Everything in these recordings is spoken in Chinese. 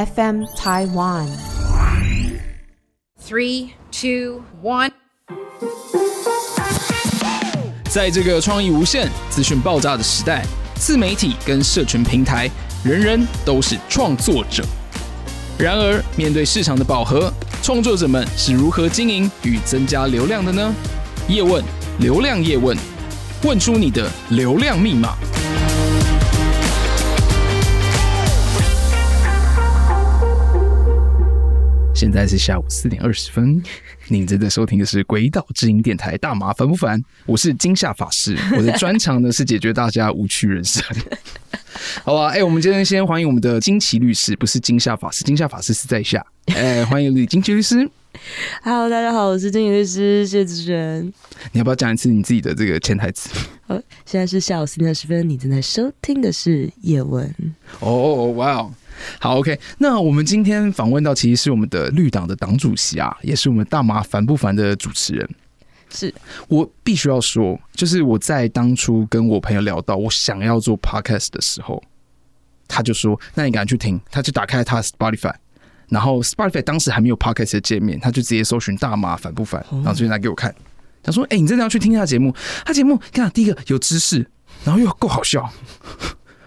FM Taiwan。Three, two, one。在这个创意无限、资讯爆炸的时代，自媒体跟社群平台，人人都是创作者。然而，面对市场的饱和，创作者们是如何经营与增加流量的呢？叶问，流量叶问，问出你的流量密码。现在是下午四点二十分，您正在收听的是《鬼岛之音》电台。大麻烦不烦？我是惊吓法师，我的专长呢是解决大家无趣人生。好吧，哎、欸，我们今天先欢迎我们的惊奇律师，不是惊吓法师，惊吓法师是在下。哎、欸，欢迎菁琪律师。Hello，大家好，我是菁琪律师，谢子璇。你要不要讲一次你自己的这个潜台词？好，现在是下午四点二十分，你正在收听的是叶问。哦，哇哦。好，OK。那我们今天访问到，其实是我们的绿党的党主席啊，也是我们大麻烦不烦的主持人。是我必须要说，就是我在当初跟我朋友聊到我想要做 Podcast 的时候，他就说：“那你赶紧去听。”他就打开他 Spotify，然后 Spotify 当时还没有 Podcast 的界面，他就直接搜寻“大麻烦不烦”，然后就拿给我看。他说：“哎、欸，你真的要去听他节目？他节目看，第一个有知识，然后又够好笑。”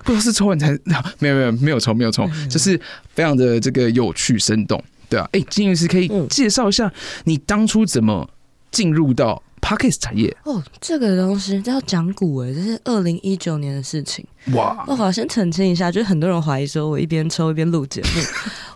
不知道是抽完才 没有没有没有抽没有抽，就是非常的这个有趣生动，对啊，哎、欸，菁律师可以介绍一下你当初怎么进入到 Parkes 产业？哦，这个东西叫讲古哎，这是二零一九年的事情哇！我好先澄清一下，就是很多人怀疑说我一边抽一边录节目，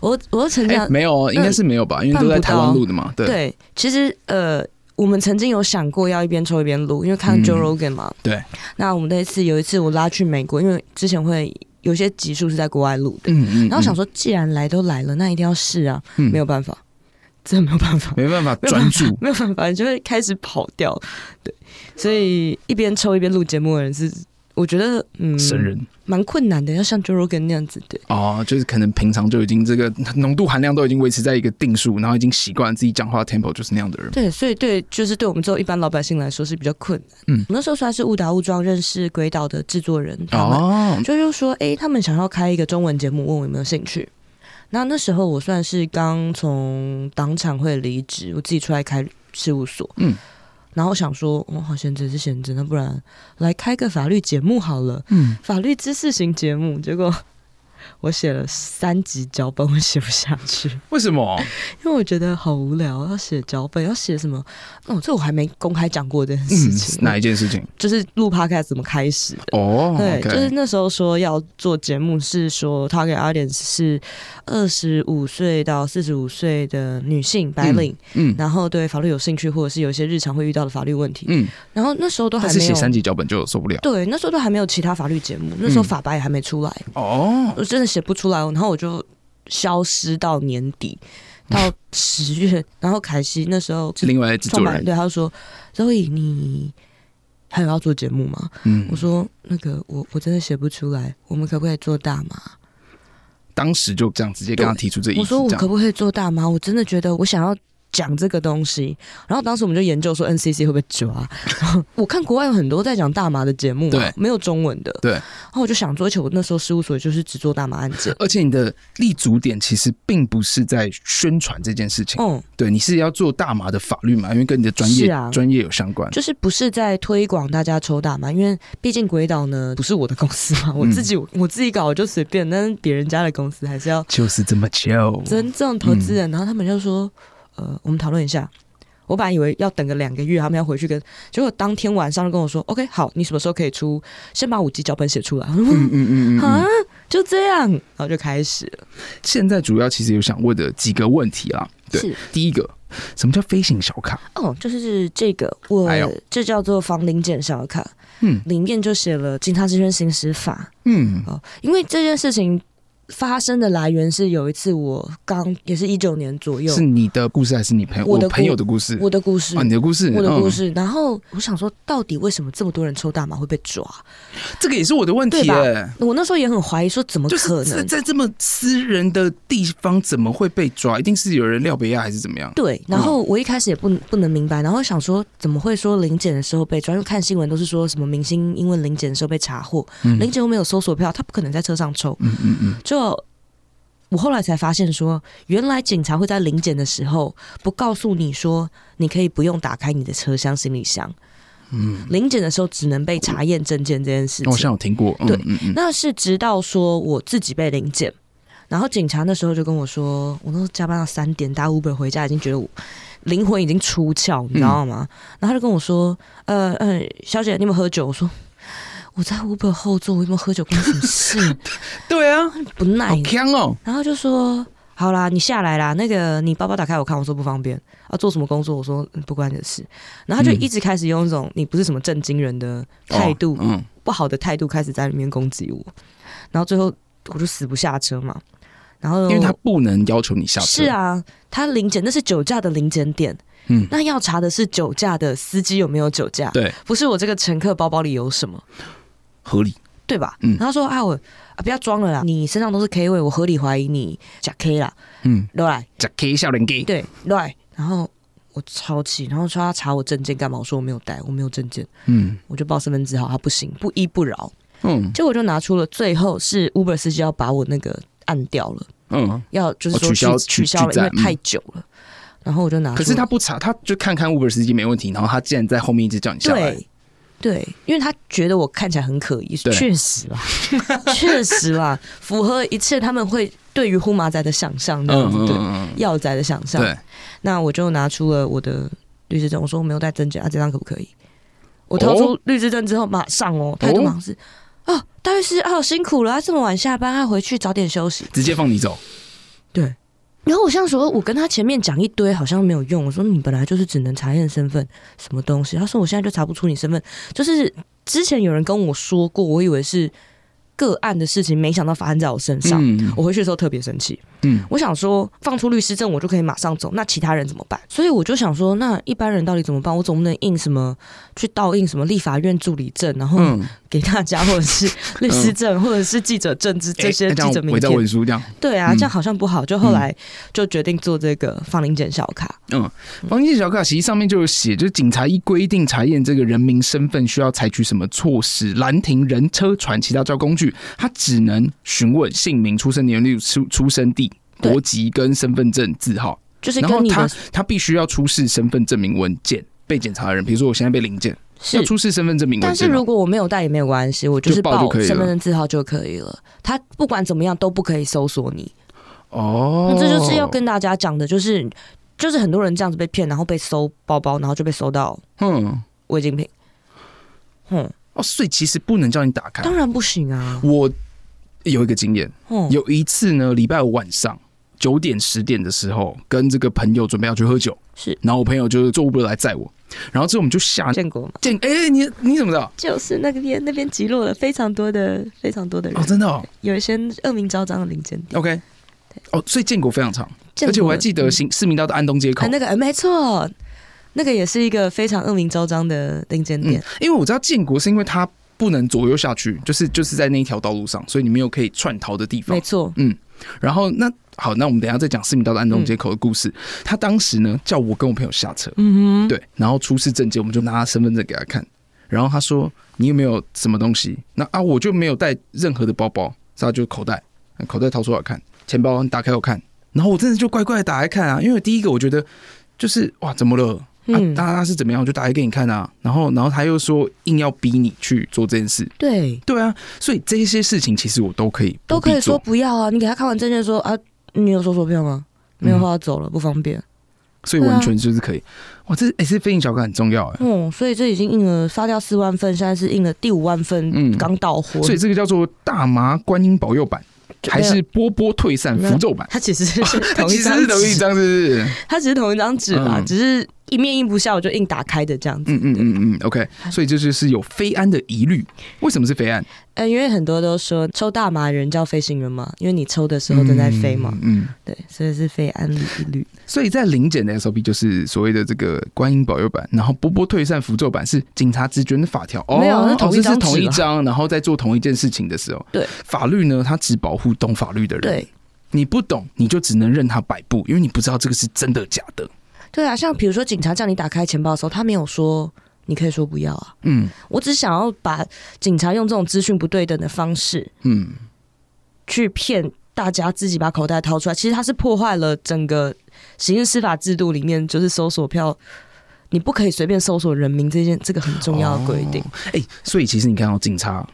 我我澄清、欸、没有，应该是没有吧？因为都在台湾录的嘛，对对，其实呃。我们曾经有想过要一边抽一边录，因为看 Joe Rogan 嘛。嗯、对。那我们那一次有一次我拉去美国，因为之前会有些集数是在国外录的。嗯嗯。然后想说，既然来都来了，那一定要试啊。嗯。没有办法，真的没有办法。没办法专注。没有办法，你就会开始跑掉。对。所以一边抽一边录节目的人是。我觉得嗯，神人蛮困难的，要像 Joe Rogan 那样子对哦，就是可能平常就已经这个 浓度含量都已经维持在一个定数，然后已经习惯自己讲话 tempo 就是那样的人。对，所以对，就是对我们这种一般老百姓来说是比较困难。嗯，我那时候算是误打误撞认识鬼岛的制作人，他们哦，就是说，哎、欸，他们想要开一个中文节目，问我有没有兴趣。那那时候我算是刚从党产会离职，我自己出来开事务所。嗯。然后想说，我、哦、好闲着是闲着，那不然来开个法律节目好了，嗯，法律知识型节目，结果。我写了三集脚本，我写不下去。为什么？因为我觉得好无聊，要写脚本，要写什么？哦，这我还没公开讲过这件事情。嗯、哪一件事情？就是录 Podcast 怎么开始的？哦，对就是那时候说要做节目，是说 Target Audience 是二十五岁到四十五岁的女性白领，嗯，然后对法律有兴趣，或者是有一些日常会遇到的法律问题，嗯，然后那时候都还没有写三集脚本就受不了。对，那时候都还没有其他法律节目，那时候法白也还没出来。哦，我真的写不出来，然后我就消失到年底，到 十月，然后凯西那时候另外制作人对他就说：“周以你还有要做节目吗？”嗯，我说：“那个我我真的写不出来，我们可不可以做大麻？”当时就这样直接跟他提出这意，我说：“我可不可以做大妈？我真的觉得我想要。”讲这个东西，然后当时我们就研究说 NCC 会不会抓。我看国外有很多在讲大麻的节目，对，没有中文的，对。然后我就想做，而且我那时候事务所就是只做大麻案件，而且你的立足点其实并不是在宣传这件事情，嗯，对，你是要做大麻的法律嘛，因为跟你的专业啊。专业有相关，就是不是在推广大家抽大麻，因为毕竟鬼岛呢不是我的公司嘛，我自己、嗯、我自己搞我就随便，但是别人家的公司还是要就是这么久真正投资人，然后他们就说。呃，我们讨论一下。我本来以为要等个两个月，他们要回去跟，结果当天晚上就跟我说：“OK，好，你什么时候可以出？先把五集脚本写出来。”嗯嗯嗯嗯，啊，就这样，然后就开始了。现在主要其实有想问的几个问题啊，对，第一个，什么叫飞行小卡？哦，就是这个，我这叫做防临检小卡。嗯，里面就写了《警察职权行使法》。嗯，哦，因为这件事情。发生的来源是有一次我刚也是一九年左右，是你的故事还是你朋友？我的朋友的故事，我的故事啊，你的故事，我的故事。然后我想说，到底为什么这么多人抽大麻会被抓？这个也是我的问题耶。我那时候也很怀疑，说怎么可能在这么私人的地方怎么会被抓？一定是有人廖北亚还是怎么样？对。然后我一开始也不不能明白，然后想说怎么会说临检的时候被抓？因为看新闻都是说什么明星因为临检的时候被查获，临检又没有搜索票，他不可能在车上抽。嗯嗯嗯，就。我后来才发现说，原来警察会在临检的时候不告诉你说，你可以不用打开你的车厢行李箱。嗯，临检的时候只能被查验证件这件事情，我好像有听过。对，那是直到说我自己被临检，然后警察那时候就跟我说，我那时候加班到三点搭 Uber 回家，已经觉得我灵魂已经出窍，你知道吗？嗯、然后他就跟我说，呃呃，小姐，你有没有喝酒？我说我在 Uber 后座，我有没有喝酒？关什么事？对啊，不耐，哦。然后就说。好啦，你下来啦。那个，你包包打开我看。我说不方便。啊，做什么工作？我说不关你的事。然后他就一直开始用一种你不是什么正经人的态度，哦嗯、不好的态度开始在里面攻击我。然后最后我就死不下车嘛。然后因为他不能要求你下车。是啊，他临检那是酒驾的临检点。嗯，那要查的是酒驾的司机有没有酒驾？对，不是我这个乘客包包里有什么。合理。对吧？嗯，然后说啊，我啊，不要装了啦，你身上都是 K 位，我合理怀疑你假 K 啦。嗯，来，假 K 笑人 K。对来，然后我超气，然后说他查我证件干嘛？我说我没有带，我没有证件。嗯，我就报身份证号，他不行，不依不饶。嗯，结果我就拿出了，最后是 Uber 司机要把我那个按掉了。嗯，要就是说取消取消了，因为太久了。然后我就拿，可是他不查，他就看看 Uber 司机没问题，然后他竟然在后面一直叫你下来。对，因为他觉得我看起来很可疑，确实啦，确实啦，符合一切他们会对于呼麻仔的想象，那样子，对，药仔的想象。对，那我就拿出了我的律师证，我说我没有带证件啊，这张可不可以？我掏出律师证之后，马上哦，态度马上是哦，大律师啊，辛苦了，他这么晚下班，他回去早点休息，直接放你走。对。然后我像说，我跟他前面讲一堆好像没有用。我说你本来就是只能查验身份，什么东西？他说我现在就查不出你身份。就是之前有人跟我说过，我以为是个案的事情，没想到发生在我身上。嗯、我回去的时候特别生气。嗯，我想说放出律师证，我就可以马上走。那其他人怎么办？所以我就想说，那一般人到底怎么办？我总不能印什么去倒印什么立法院助理证，然后给大家，或者是律师证，或者是记者证之这些记者名片。文书这样。对啊，这样好像不好。就后来就决定做这个放零检小卡。嗯，防临检小卡其实上面就有写，就是警察一规定查验这个人民身份需要采取什么措施，拦停人车船其他交通工具，他只能询问姓名、出生年月、出出生地。国籍跟身份证字号，就是然后他他必须要出示身份证明文件。被检查的人，比如说我现在被临检，是要出示身份证明。但是如果我没有带也没有关系，我就是报身份证字号就可以了。他不管怎么样都不可以搜索你。哦，那这就是要跟大家讲的，就是就是很多人这样子被骗，然后被搜包包，然后就被搜到嗯违禁品。嗯哦，所以其实不能叫你打开，当然不行啊。我有一个经验，有一次呢，礼拜五晚上。九点十点的时候，跟这个朋友准备要去喝酒，是，然后我朋友就是坐 Uber 来载我，然后之后我们就下见过见，哎、欸，你你怎么知道？就是那个边那边集落了非常多的非常多的人。哦，真的哦，有一些恶名昭彰的临检点。OK，哦，所以建国非常长，而且我还记得新市民道的安东街口、嗯、那个，没错，那个也是一个非常恶名昭彰的临检点、嗯，因为我知道建国是因为它不能左右下去，就是就是在那一条道路上，所以你没有可以窜逃的地方，没错，嗯，然后那。好，那我们等一下再讲市民大道安东街口的故事。嗯、他当时呢叫我跟我朋友下车，嗯哼，对，然后出示证件，我们就拿他身份证给他看。然后他说：“你有没有什么东西？”那啊，我就没有带任何的包包，他就口袋，口袋掏出来看，钱包你打开我看。然后我真的就乖乖的打开看啊，因为第一个我觉得就是哇，怎么了？嗯、啊，他他是怎么样？我就打开给你看啊。然后，然后他又说硬要逼你去做这件事，对对啊。所以这些事情其实我都可以都可以说不要啊。你给他看完证件说啊。你有搜索票吗？没有的话走了，不方便。所以完全就是可以。哇，这哎，是飞行小哥很重要哎。嗯，所以这已经印了杀掉四万份，现在是印了第五万份，嗯，刚到货。所以这个叫做大麻观音保佑版，还是波波退散符咒版？它其实是同一张，同一张，是？它只是同一张纸嘛，只是。一面印不下，我就硬打开的这样子。嗯嗯嗯嗯，OK。所以这就是有飞安的疑虑。为什么是飞安？呃，因为很多都说抽大麻人叫飞行员嘛，因为你抽的时候正在飞嘛。嗯，嗯对，所以是飞安的疑虑。所以在临检的 SOP 就是所谓的这个观音保佑版，然后波波退散符咒版是警察职权的法条。哦，没有，是同一张，是同一张，然后在做同一件事情的时候，对法律呢，它只保护懂法律的人。对，你不懂，你就只能任他摆布，因为你不知道这个是真的假的。对啊，像比如说警察叫你打开钱包的时候，他没有说你可以说不要啊。嗯，我只想要把警察用这种资讯不对等的方式，嗯，去骗大家自己把口袋掏出来，其实他是破坏了整个刑事司法制度里面，就是搜索票，你不可以随便搜索人名这件这个很重要的规定。哎、哦欸，所以其实你看到警察。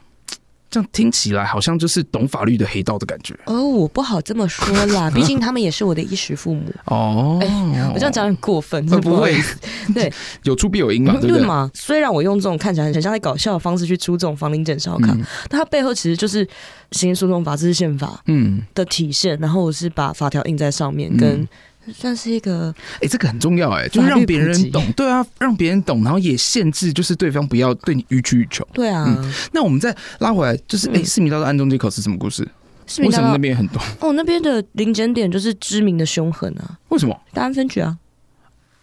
这样听起来好像就是懂法律的黑道的感觉哦，我不好这么说啦，毕竟他们也是我的衣食父母哦、欸。我这样讲很过分，这，不会，对，有出必有因嘛，对不对？嘛，虽然我用这种看起来很像在搞笑的方式去出这种房龄检查卡，嗯、但它背后其实就是刑事诉讼法、这是宪法嗯的体现，然后我是把法条印在上面跟。嗯算是一个，哎、欸，这个很重要、欸，哎，就是让别人懂，对啊，让别人懂，然后也限制，就是对方不要对你予取予求，对啊、嗯。那我们再拉回来，就是，哎、欸，市民大道安东街口是什么故事？为什么那边很多？哦，那边的临检点就是知名的凶狠啊。为什么？大安分局啊。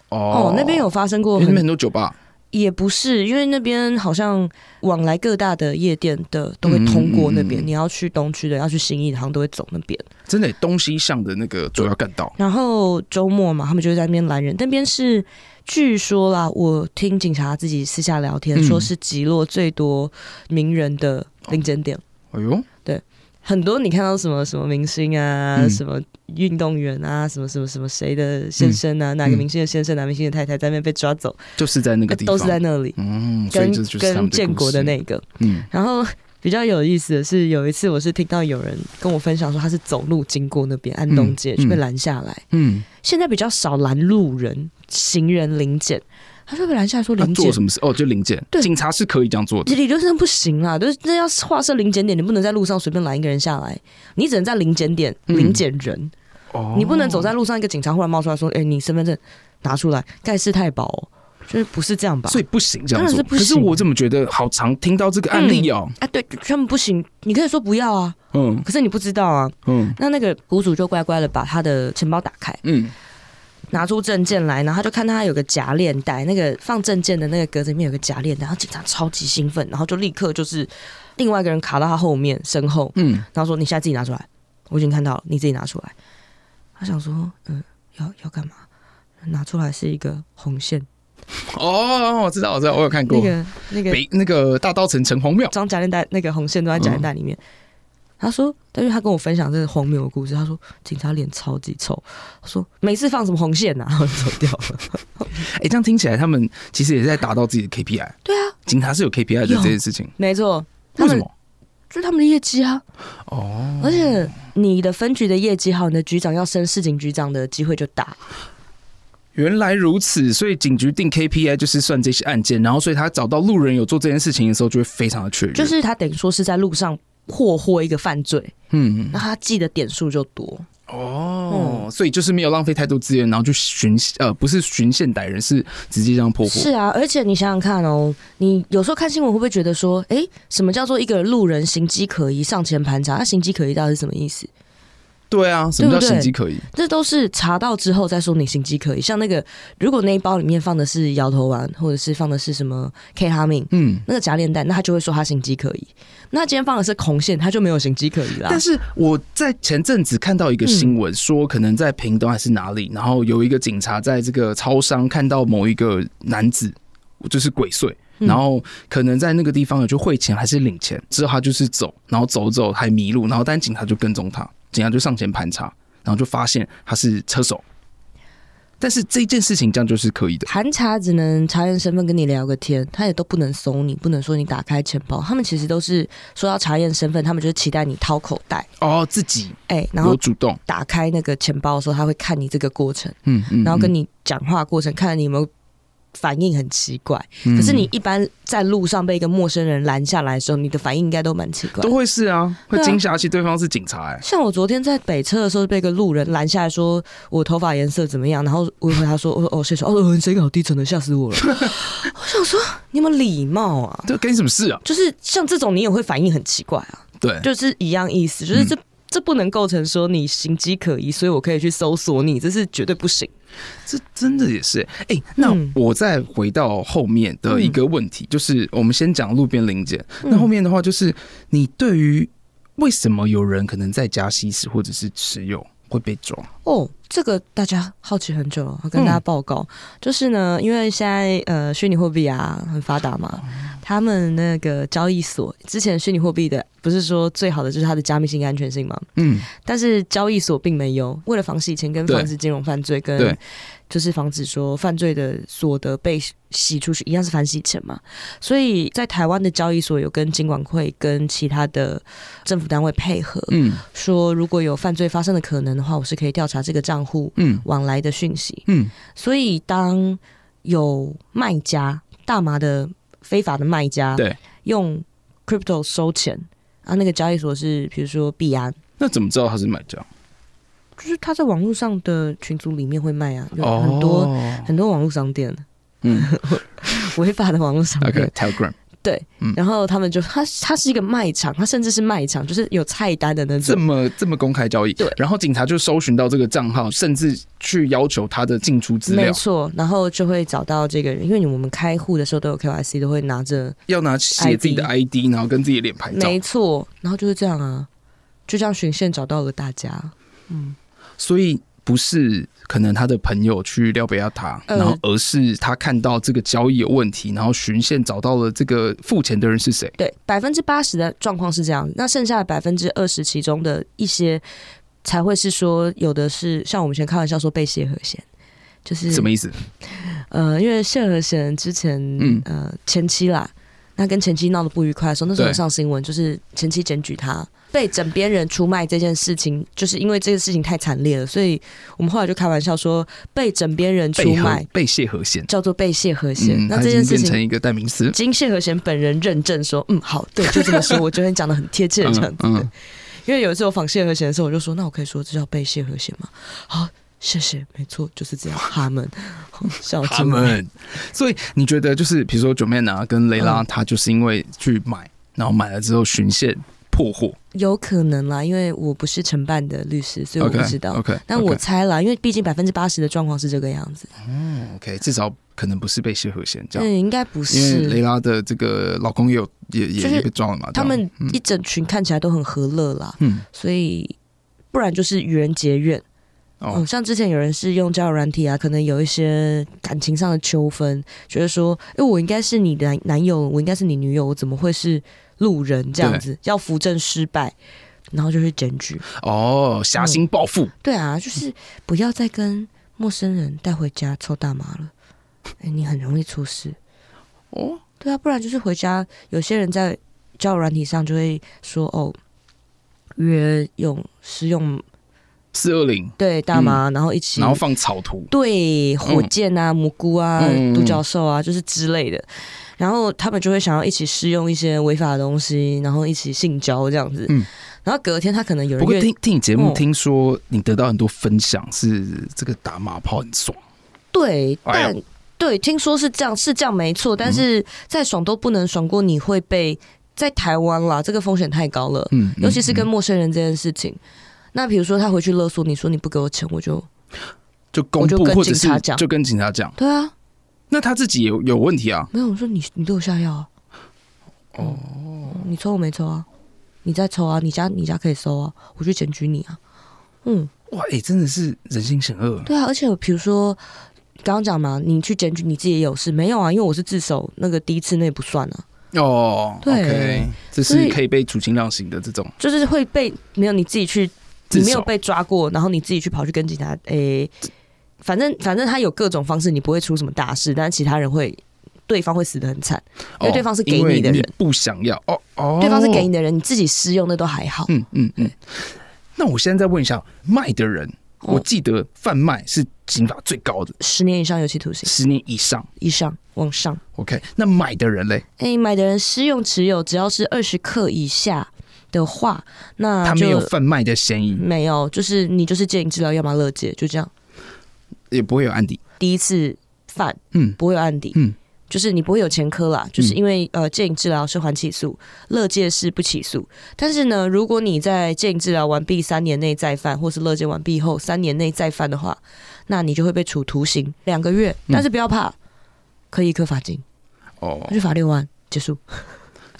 哦，哦，那边有发生过很，那边很多酒吧。也不是，因为那边好像往来各大的夜店的都会通过那边、嗯。你要去东区的，要去新义，好像都会走那边。真的，东西向的那个主要干道。然后周末嘛，他们就会在那边拦人。那边是据说啦，我听警察自己私下聊天，嗯、说是击落最多名人的零检点。哎呦，对。很多你看到什么什么明星啊，嗯、什么运动员啊，什么什么什么谁的先生啊，嗯、哪个明星的先生，嗯、哪明星的太太在那边被抓走，就是在那个地方，都是在那里。嗯，跟跟建国的那个。嗯，然后比较有意思的是，有一次我是听到有人跟我分享说，他是走路经过那边安东街，就被拦下来。嗯，现在比较少拦路人、行人临检。他就被拦下来说临检做什么事？哦，就临检。对，警察是可以这样做的。理论上不行啊，就是那要划设临检点，你不能在路上随便拦一个人下来，你只能在临检点临检人。哦、嗯，你不能走在路上，一个警察忽然冒出来说：“哎、欸，你身份证拿出来，盖世太保、喔。”就是不是这样吧？所以不行这样做。是不行。可是我怎么觉得好常听到这个案例哦、啊，对，他们不行，你可以说不要啊。嗯。可是你不知道啊。嗯。那那个苦主就乖乖的把他的钱包打开。嗯。拿出证件来，然后他就看到他有个夹链袋，那个放证件的那个格子里面有个夹链袋，然后警察超级兴奋，然后就立刻就是另外一个人卡到他后面身后，嗯，然后说：“你现在自己拿出来，我已经看到了，你自己拿出来。”他想说：“嗯，要要干嘛？拿出来是一个红线。”哦，我知道，我知道，我有看过那个那个北那个大刀城城隍庙装夹链袋，那个红线都在夹链袋里面。嗯他说，但是他跟我分享这个荒谬的故事。他说，警察脸超级臭。他说，每次放什么红线呐、啊，然后走掉了。哎、欸，这样听起来，他们其实也是在达到自己的 KPI。对啊，警察是有 KPI 的这件事情。没错，为什么？就是他们的业绩啊。哦。而且你的分局的业绩好，你的局长要升市警局长的机会就大。原来如此，所以警局定 KPI 就是算这些案件，然后所以他找到路人有做这件事情的时候，就会非常的确认。就是他等于说是在路上。破获一个犯罪，嗯，那他记的点数就多哦、嗯，所以就是没有浪费太多资源，然后就寻呃不是寻线逮人，是直接这样破获。是啊，而且你想想看哦，你有时候看新闻会不会觉得说，哎、欸，什么叫做一个路人形迹可疑上前盘查？那形迹可疑到底是什么意思？对啊，什么叫形迹可疑？这都是查到之后再说你形迹可疑。像那个，如果那一包里面放的是摇头丸，或者是放的是什么 K 他命，嗯，那个夹链袋，那他就会说他形迹可疑。那今天放的是红线，他就没有形迹可疑啦。但是我在前阵子看到一个新闻，说可能在屏东还是哪里，然后有一个警察在这个超商看到某一个男子就是鬼祟，然后可能在那个地方有就汇钱还是领钱，之后他就是走，然后走走还迷路，然后但警察就跟踪他。警察就上前盘查，然后就发现他是车手。但是这件事情这样就是可以的。盘查只能查验身份，跟你聊个天，他也都不能搜你，不能说你打开钱包。他们其实都是说要查验身份，他们就是期待你掏口袋哦，自己哎，然后主动打开那个钱包的时候，他会看你这个过程，嗯嗯，然后跟你讲话过程，看你有没有。反应很奇怪，可是你一般在路上被一个陌生人拦下来的时候，你的反应应该都蛮奇怪。都会是啊，会惊吓起对方是警察、欸。像我昨天在北车的时候，被一个路人拦下来说我头发颜色怎么样，然后我回他说：“我说哦，谢谢哦，声音好低沉的，吓死我了。”我想说，你有没有礼貌啊？这跟你什么事啊？就是像这种，你也会反应很奇怪啊。对，就是一样意思，就是这、嗯、这不能构成说你形迹可疑，所以我可以去搜索你，这是绝对不行。这真的也是。哎、欸，那我再回到后面的一个问题，嗯、就是我们先讲路边零件、嗯，那后面的话就是你对于为什么有人可能在家吸食或者是持有会被抓？哦，这个大家好奇很久了，我跟大家报告、嗯，就是呢，因为现在呃虚拟货币啊很发达嘛。他们那个交易所之前虚拟货币的，不是说最好的就是它的加密性、安全性吗？嗯，但是交易所并没有为了防洗钱跟防止金融犯罪，跟就是防止说犯罪的所得被洗出去，一样是反洗钱嘛。所以在台湾的交易所有跟金管会跟其他的政府单位配合，嗯，说如果有犯罪发生的可能的话，我是可以调查这个账户嗯往来的讯息，嗯，所以当有卖家大麻的。非法的卖家对用 crypto 收钱啊，那个交易所是比如说币安，那怎么知道他是买家？就是他在网络上的群组里面会卖啊，有很多、oh. 很多网络商店，嗯，违法的网络商店 okay,，Telegram。对，然后他们就他他是一个卖场，他甚至是卖场，就是有菜单的那种，这么这么公开交易。对，然后警察就搜寻到这个账号，甚至去要求他的进出资料。没错，然后就会找到这个人，因为我们开户的时候都有 KYC，都会拿着要拿写自己的 ID，然后跟自己的脸拍照。没错，然后就是这样啊，就这样循线找到了大家。嗯，所以不是。可能他的朋友去撩北亚塔，然后而是他看到这个交易有问题，然后循线找到了这个付钱的人是谁？对，百分之八十的状况是这样，那剩下的百分之二十其中的一些才会是说，有的是像我们以前开玩笑说被谢和弦，就是什么意思？呃，因为谢和弦之前嗯呃前妻啦，那跟前妻闹得不愉快的时候，那时候上新闻就是前妻检举他。被枕边人出卖这件事情，就是因为这个事情太惨烈了，所以我们后来就开玩笑说，被枕边人出卖，被谢和弦叫做被谢和弦。那这件事情变成一个代名词，经谢和弦本人认证说，嗯，好，对，就这么说。我觉得你讲的很贴切，这样子。嗯嗯、因为有一次我访谢和弦的时候，我就说，那我可以说这叫被谢和弦吗？好，谢谢，没错，就是这样。他们，他们，所以你觉得就是，比如说 Joeman 跟雷拉，他就是因为去买，然后买了之后循线。破获有可能啦，因为我不是承办的律师，所以我不知道。OK，, okay. 但我猜啦，因为毕竟百分之八十的状况是这个样子。嗯，OK，至少可能不是被谢和弦这样。嗯，应该不是。因为雷拉的这个老公也有也也被撞了嘛。他们一整群看起来都很和乐啦。嗯，所以不然就是与人结怨。哦、嗯，像之前有人是用交友软体啊，可能有一些感情上的纠纷，觉得说，哎、欸，我应该是你的男友，我应该是你女友，我怎么会是？路人这样子要扶正失败，然后就去检举。哦，侠心报复、嗯。对啊，就是不要再跟陌生人带回家抽大麻了，哎、欸，你很容易出事。哦。对啊，不然就是回家，有些人在交友软体上就会说哦，约用使用四二零。对大麻、嗯，然后一起，然后放草图，对火箭啊、嗯、蘑菇啊、独、嗯、角兽啊，就是之类的。然后他们就会想要一起试用一些违法的东西，然后一起性交这样子。嗯，然后隔天他可能有人不过听听你节目，听说你得到很多分享，是这个打马炮很爽。对，但、哎、对，听说是这样，是这样没错。但是再爽都不能爽过你会被在台湾啦，这个风险太高了。嗯，尤其是跟陌生人这件事情。嗯、那比如说他回去勒索你说你不给我钱，我就就公布或者是就跟警察讲。对啊。那他自己有有问题啊？没有，我说你你对我下药啊？哦、嗯，你抽我没抽啊？你在抽啊？你家你家可以搜啊？我去检举你啊？嗯，哇，哎、欸，真的是人心险恶。对啊，而且比如说刚刚讲嘛，你去检举你自己也有事没有啊？因为我是自首，那个第一次那也不算啊。哦，对，okay, 这是可以被处轻量刑的这种，就是会被没有你自己去，你没有被抓过，然后你自己去跑去跟警察诶。欸反正反正他有各种方式，你不会出什么大事，但是其他人会，对方会死的很惨，因为对方是给你的人，你不想要哦哦，对方是给你的人，你自己私用的都还好。嗯嗯嗯。那我现在再问一下，卖的人，我记得贩卖是刑法最高的，十年以上有期徒刑，十年以上以上往上。OK，那买的人嘞？哎，买的人私用持有，只要是二十克以下的话，那他没有贩卖的嫌疑，没有，就是你就是戒瘾治疗，要么乐戒，就这样。也不会有案底，第一次犯，嗯，不会有案底，嗯，就是你不会有前科啦，就是因为呃，戒瘾治疗是缓起诉，乐戒是不起诉。但是呢，如果你在戒瘾治疗完毕三年内再犯，或是乐戒完毕后三年内再犯的话，那你就会被处徒刑两个月。但是不要怕，可以课罚金，哦，就罚六万结束。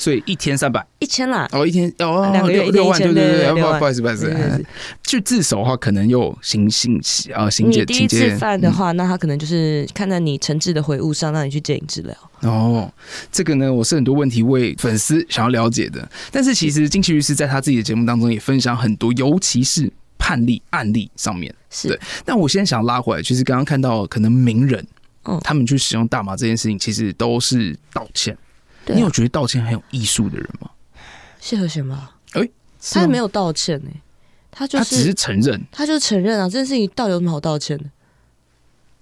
所以一天三百，一千啦。哦，一天哦，两个月六六万，对对对，不不好意思不好意思。去自首的话，可能又刑刑啊刑解。你第一次犯的话，那他可能就是看在你诚挚的悔悟上，让你去戒瘾治疗。哦，这个呢，我是很多问题为粉丝想要了解的。但是其实金奇律师在他自己的节目当中也分享很多，尤其是判例案例上面。是对。但我现在想拉回来，就是刚刚看到可能名人，嗯，他们去使用大麻这件事情，其实都是道歉。你有觉得道歉很有艺术的人吗？谢和弦吧？哎，他没有道歉呢，他就是他只是承认，他就承认啊，这件事情到底有什么好道歉的？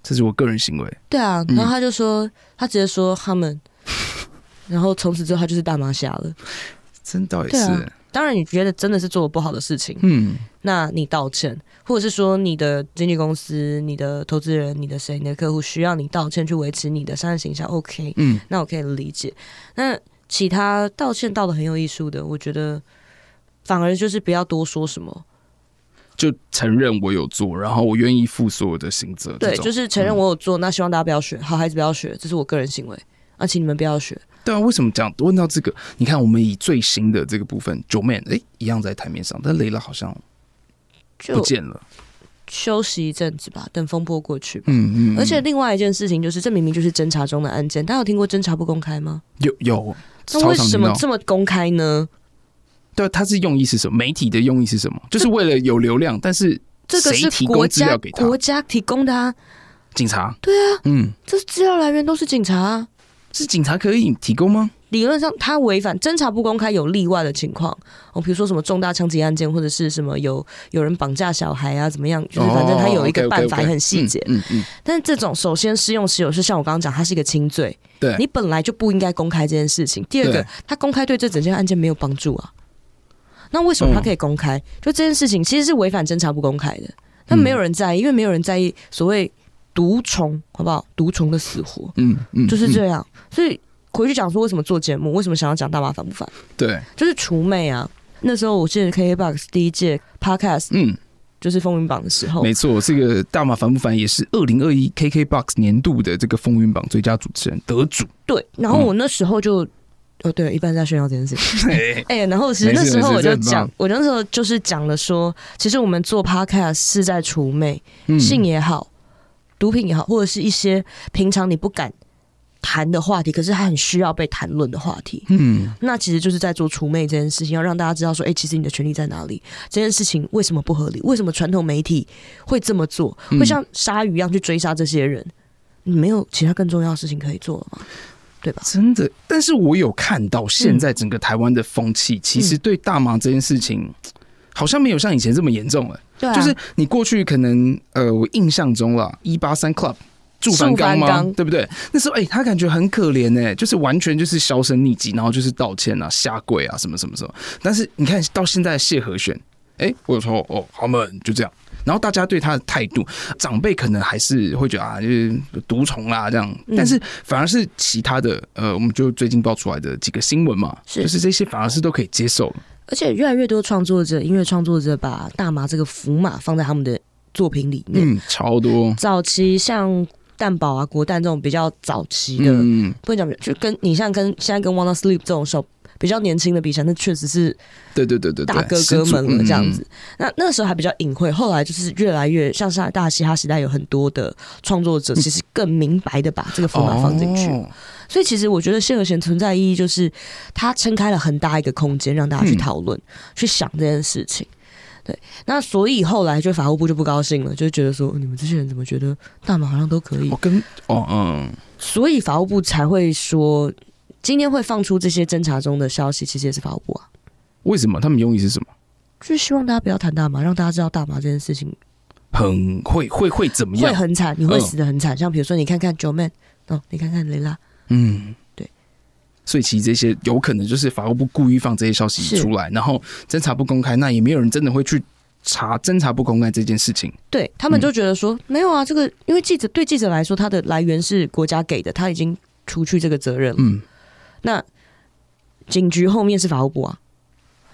这是我个人行为。对啊，然后他就说，他直接说他们，然后从此之后他就是大麻侠了。真倒也是。当然，你觉得真的是做了不好的事情，嗯，那你道歉，或者是说你的经纪公司、你的投资人、你的谁、你的客户需要你道歉去维持你的商业形象，OK，嗯，那我可以理解。那其他道歉道的很有艺术的，我觉得反而就是不要多说什么，就承认我有做，然后我愿意负所有的刑责。对，就是承认我有做，那希望大家不要学，好孩子不要学，这是我个人行为，而且你们不要学。对啊，为什么这样？问到这个，你看我们以最新的这个部分，Joeman 哎，一样在台面上，但雷拉好像不见了，休息一阵子吧，等风波过去吧。嗯嗯。而且另外一件事情就是，这明明就是侦查中的案件，大家有听过侦查不公开吗？有有。那为什么这么公开呢？对，他是用意是什么？媒体的用意是什么？就是为了有流量，但是这个是国家国家提供的啊，警察。对啊，嗯，这资料来源都是警察啊。是警察可以提供吗？理论上，他违反侦查不公开有例外的情况哦，比如说什么重大枪击案件，或者是什么有有人绑架小孩啊，怎么样？就是反正他有一个办法，很细节。嗯嗯。但是这种首先适用持有是像我刚刚讲，它是一个轻罪，对，你本来就不应该公开这件事情。第二个，他公开对这整件案件没有帮助啊。那为什么他可以公开？就这件事情其实是违反侦查不公开的，但没有人在意，因为没有人在意所谓。毒虫好不好？毒虫的死活，嗯嗯，就是这样。所以回去讲说，为什么做节目？为什么想要讲大麻烦不烦？对，就是除魅啊。那时候我记得 KKBOX 第一届 Podcast，嗯，就是风云榜的时候，没错，这个大麻烦不烦也是二零二一 KKBOX 年度的这个风云榜最佳主持人得主。对，然后我那时候就，哦，对，一般在炫耀这件事情。哎、欸，然后其实那时候我就讲，我那时候就是讲了说，其实我们做 Podcast 是在除魅，嗯、性也好。毒品也好，或者是一些平常你不敢谈的话题，可是他很需要被谈论的话题。嗯，那其实就是在做除魅这件事情，要让大家知道说，哎、欸，其实你的权利在哪里？这件事情为什么不合理？为什么传统媒体会这么做？会像鲨鱼一样去追杀这些人？你没有其他更重要的事情可以做了吗？对吧？真的，但是我有看到现在整个台湾的风气，嗯、其实对大麻这件事情。好像没有像以前这么严重了。对啊，就是你过去可能呃，我印象中了，一八三 Club 祝凡刚吗？对不对？那时候哎、欸，他感觉很可怜哎、欸，就是完全就是销声匿迹，然后就是道歉啊、下跪啊什么什么什么。但是你看到现在谢和弦，哎、欸，我有说哦，他们就这样，然后大家对他的态度，长辈可能还是会觉得啊，就是毒虫啦这样，但是反而是其他的呃，我们就最近爆出来的几个新闻嘛，就是这些反而是都可以接受。而且越来越多创作者、音乐创作者把大麻这个符码放在他们的作品里面，嗯，超多。早期像蛋堡啊、国蛋这种比较早期的，嗯，不能讲，就跟你像跟现在跟 Wanna Sleep 这种时候比较年轻的比起来，那确实是对对对对大哥哥们了这样子。那那时候还比较隐晦，后来就是越来越像是大嘻哈时代，有很多的创作者其实更明白的把这个方法放进去。哦所以其实我觉得谢和弦存在意义就是，他撑开了很大一个空间，让大家去讨论、嗯、去想这件事情。对，那所以后来就法务部就不高兴了，就觉得说你们这些人怎么觉得大麻好像都可以？我跟哦嗯，所以法务部才会说今天会放出这些侦查中的消息，其实也是法务部啊。为什么？他们用意是什么？就是希望大家不要谈大麻，让大家知道大麻这件事情很会会会怎么样？会很惨，你会死的很惨。嗯、像比如说，你看看 Joeman 哦，你看看雷拉。嗯，对，所以其实这些有可能就是法务部故意放这些消息出来，然后侦查不公开，那也没有人真的会去查侦查不公开这件事情。对，他们就觉得说、嗯、没有啊，这个因为记者对记者来说，他的来源是国家给的，他已经除去这个责任了。嗯，那警局后面是法务部啊，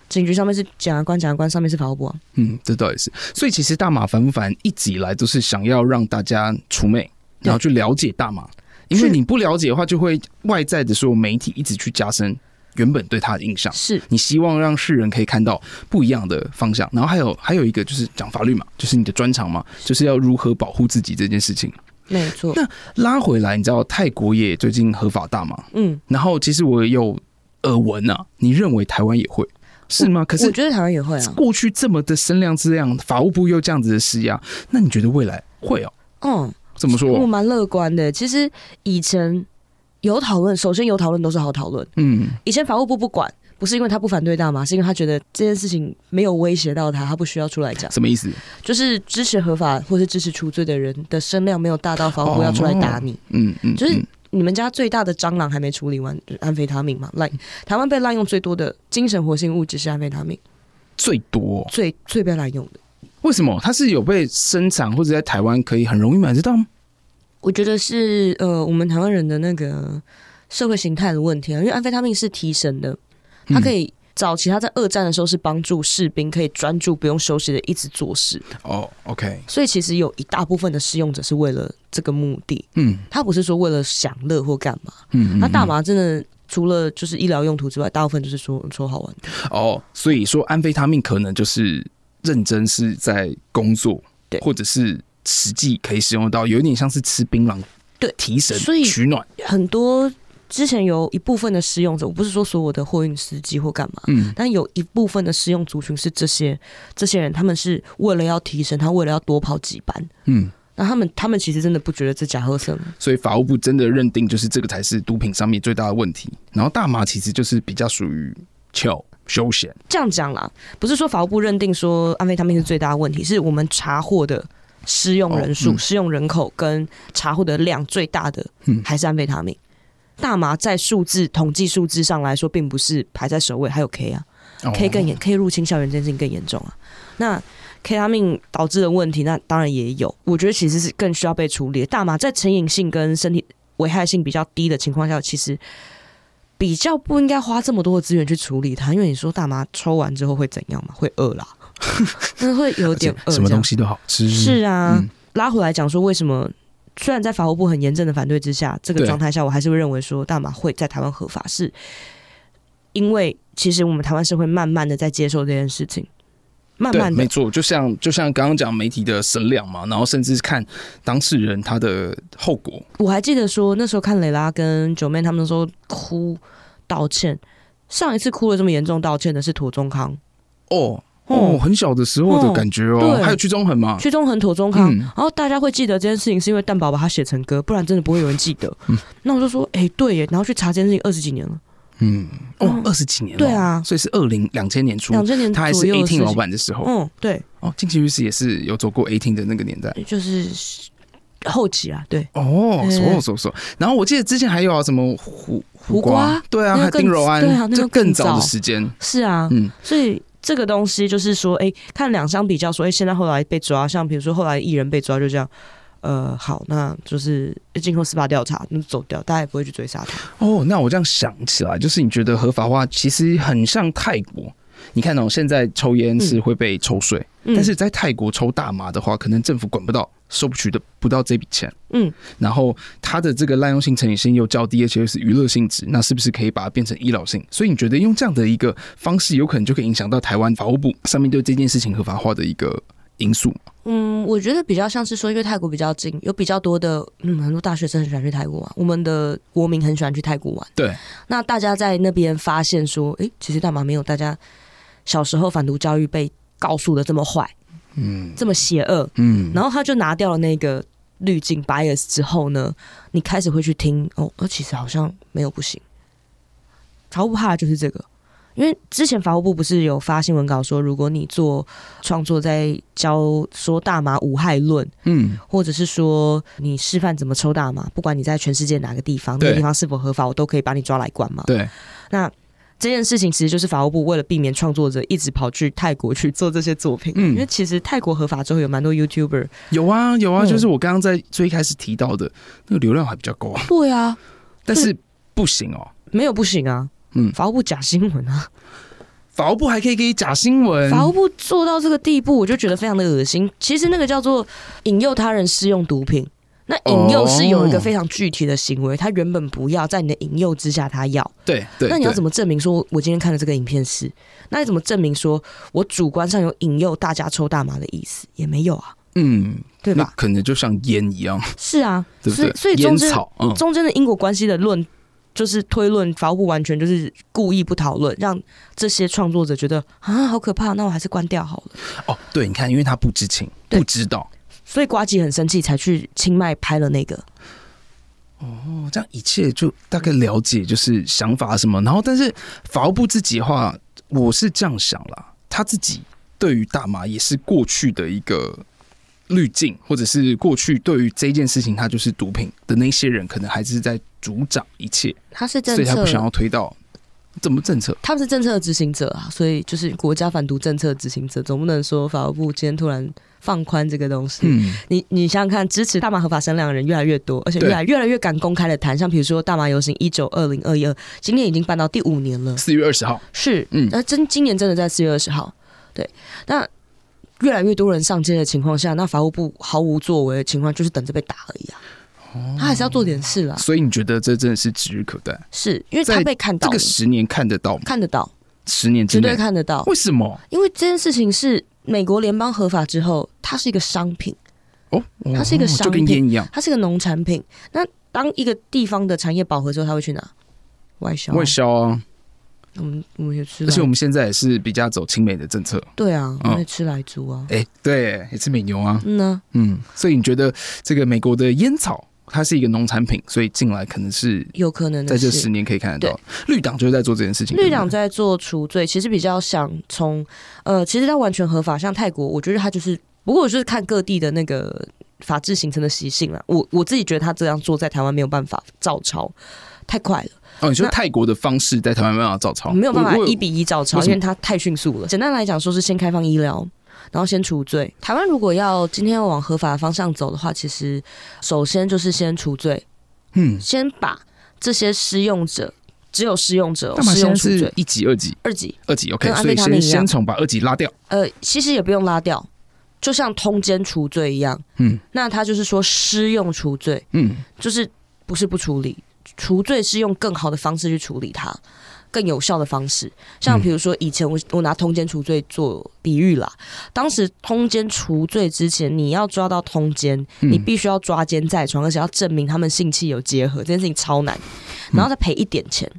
警局上面是检察官，检察官上面是法务部啊。嗯，这倒也是。所以其实大马烦不烦，一直以来都是想要让大家除魅，然后去了解大马。因为你不了解的话，就会外在的所有媒体一直去加深原本对他的印象，是你希望让世人可以看到不一样的方向。然后还有还有一个就是讲法律嘛，就是你的专长嘛，就是要如何保护自己这件事情。没错。那拉回来，你知道泰国也最近合法大麻，嗯，然后其实我也有耳闻啊，你认为台湾也会是吗？可是我觉得台湾也会啊。过去这么的声量这样，法务部又这样子的施压，那你觉得未来会哦？嗯，怎么说？我蛮乐观的。其实以前有讨论，首先有讨论都是好讨论。嗯，以前法务部不管。不是因为他不反对大麻，是因为他觉得这件事情没有威胁到他，他不需要出来讲。什么意思？就是支持合法或是支持除罪的人的声量没有大到法务部要出来打你。嗯、哦、嗯，就是你们家最大的蟑螂还没处理完，就是、安非他命嘛。来，台湾被滥用最多的精神活性物质是安非他命，最多最最被滥用的。为什么？它是有被生产或者在台湾可以很容易买得到吗？我觉得是呃，我们台湾人的那个社会形态的问题啊，因为安非他命是提神的。他可以早期他在二战的时候是帮助士兵可以专注不用休息的一直做事。哦，OK，所以其实有一大部分的使用者是为了这个目的，嗯，他不是说为了享乐或干嘛，嗯，那大麻真的除了就是医疗用途之外，大部分就是说说好玩的哦，所以说安非他命可能就是认真是在工作，对，或者是实际可以使用到，有一点像是吃槟榔，对，提神所以取暖。很多。之前有一部分的使用者，我不是说所有的货运司机或干嘛，嗯，但有一部分的使用族群是这些这些人，他们是为了要提升，他为了要多跑几班，嗯，那他们他们其实真的不觉得这假喝色，所以法务部真的认定就是这个才是毒品上面最大的问题，然后大麻其实就是比较属于 chill 休闲。这样讲啦，不是说法务部认定说安非他命是最大的问题，是我们查获的施用人数、适、哦嗯、用人口跟查获的量最大的，还是安非他命。大麻在数字统计数字上来说，并不是排在首位，还有 K 啊，K 更严，K 入侵校园这件事情更严重啊。那 K 他命导致的问题，那当然也有。我觉得其实是更需要被处理的。大麻在成瘾性跟身体危害性比较低的情况下，其实比较不应该花这么多的资源去处理它。因为你说大麻抽完之后会怎样嘛？会饿啦，那会有点饿。什么东西都好吃。是啊，嗯、拉回来讲说为什么？虽然在法务部很严正的反对之下，这个状态下，我还是会认为说大麻会在台湾合法，是因为其实我们台湾社会慢慢的在接受这件事情，慢慢的，没错，就像就像刚刚讲媒体的声量嘛，然后甚至看当事人他的后果。我还记得说那时候看蕾拉跟九妹他们说哭道歉，上一次哭了这么严重道歉的是庹宗康哦。哦，很小的时候的感觉哦，哦还有屈中恒嘛？屈中恒、妥中康，嗯、然后大家会记得这件事情，是因为蛋宝把它写成歌，不然真的不会有人记得。嗯、那我就说，哎、欸，对耶，然后去查这件事情，二十几年了。嗯，哦，二十几年了，对啊，所以是二零两千年初，两千年他还是 A-Team 老板的时候。嗯，对。哦，近期律师也是有走过 A-Team 的那个年代，就是后期啊，对。哦，说说说，然后我记得之前还有啊，什么胡胡瓜，对啊，还有丁柔安，对啊，那更早的时间。是啊，嗯，所以。这个东西就是说，哎，看两相比较，说，哎，现在后来被抓，像比如说后来艺人被抓，就这样，呃，好，那就是经过司法调查，那走掉，大家也不会去追杀他。哦，那我这样想起来，就是你觉得合法化其实很像泰国。你看哦，现在抽烟是会被抽税，嗯、但是在泰国抽大麻的话，可能政府管不到，收不取的不到这笔钱。嗯，然后它的这个滥用性、成瘾性又较低，而且又是娱乐性质，那是不是可以把它变成医疗性？所以你觉得用这样的一个方式，有可能就可以影响到台湾法务部上面对这件事情合法化的一个因素？嗯，我觉得比较像是说，因为泰国比较近，有比较多的嗯很多大学生很喜欢去泰国玩，我们的国民很喜欢去泰国玩。对，那大家在那边发现说，哎，其实大麻没有大家。小时候反毒教育被告诉的这么坏，嗯，这么邪恶，嗯，然后他就拿掉了那个滤镜 bias 之后呢，你开始会去听哦，那其实好像没有不行。法务部怕的就是这个，因为之前法务部不是有发新闻稿说，如果你做创作在教说大麻无害论，嗯，或者是说你示范怎么抽大麻，不管你在全世界哪个地方，那个地方是否合法，我都可以把你抓来关嘛。对，那。这件事情其实就是法务部为了避免创作者一直跑去泰国去做这些作品，嗯，因为其实泰国合法之后有蛮多 YouTuber，有啊有啊，就是我刚刚在最开始提到的那个流量还比较高啊，对啊，但是不行哦，没有不行啊，嗯，法务部假新闻啊，法务部还可以给假新闻，法务部做到这个地步，我就觉得非常的恶心。其实那个叫做引诱他人试用毒品，那引诱是有一个非常具体的行为，他原本不要，在你的引诱之下，他要。对对。那你要怎么证明说，我今天看的这个影片是？那你怎么证明说我主观上有引诱大家抽大麻的意思？也没有啊。嗯，对吧？可能就像烟一样。是啊，对不对？所以中间、嗯、中间的因果关系的论，就是推论，法务部完全就是故意不讨论，让这些创作者觉得啊，好可怕，那我还是关掉好了。哦，对，你看，因为他不知情，不知道。所以瓜吉很生气，才去清迈拍了那个。哦，这样一切就大概了解，就是想法什么。然后，但是法务部自己的话，我是这样想啦，他自己对于大麻也是过去的一个滤镜，或者是过去对于这件事情，他就是毒品的那些人，可能还是在主掌一切。他是政策，所以他不想要推到。怎么政策？他们是政策的执行者啊，所以就是国家反毒政策执行者，总不能说法务部今天突然放宽这个东西。嗯，你你想想看，支持大麻合法声量的人越来越多，而且越来越来越敢公开的谈，像比如说大麻游行一九二零二一二，今年已经办到第五年了，四月二十号是，嗯，那真今年真的在四月二十号，对，那越来越多人上街的情况下，那法务部毫无作为的情况，就是等着被打而已啊。他还是要做点事啦，所以你觉得这真的是指日可待？是因为他被看到，这个十年看得到吗？看得到，十年之内绝对看得到。为什么？因为这件事情是美国联邦合法之后，它是一个商品哦，它是一个商品，就跟烟一样，它是个农产品。那当一个地方的产业饱和之后，它会去哪？外销，外销啊。我们我们也吃，而且我们现在也是比较走亲美的政策。对啊，我们也吃来猪啊，哎，对，也吃美牛啊。嗯呢，嗯，所以你觉得这个美国的烟草？它是一个农产品，所以进来可能是有可能在这十年可以看得到。绿党就是在做这件事情。绿党在做除罪，其实比较想从呃，其实它完全合法。像泰国，我觉得它就是，不过我就是看各地的那个法制形成的习性了。我我自己觉得他这样做在台湾没有办法照抄，太快了。哦，你说泰国的方式在台湾没有办法照抄，没有办法一比一照抄，因为它太迅速了。简单来讲，说是先开放医疗。然后先除罪。台湾如果要今天要往合法的方向走的话，其实首先就是先除罪，嗯，先把这些施用者，只有施用者施用除罪，一级、二级、二级、二级，OK。所以先先从把二级拉掉。呃，其实也不用拉掉，就像通奸除罪一样，嗯，那他就是说施用除罪，嗯，就是不是不处理，除罪是用更好的方式去处理它。更有效的方式，像比如说以前我我拿通奸除罪做比喻啦，当时通奸除罪之前，你要抓到通奸，你必须要抓奸在床，而且要证明他们性器有结合，这件事情超难，然后再赔一点钱，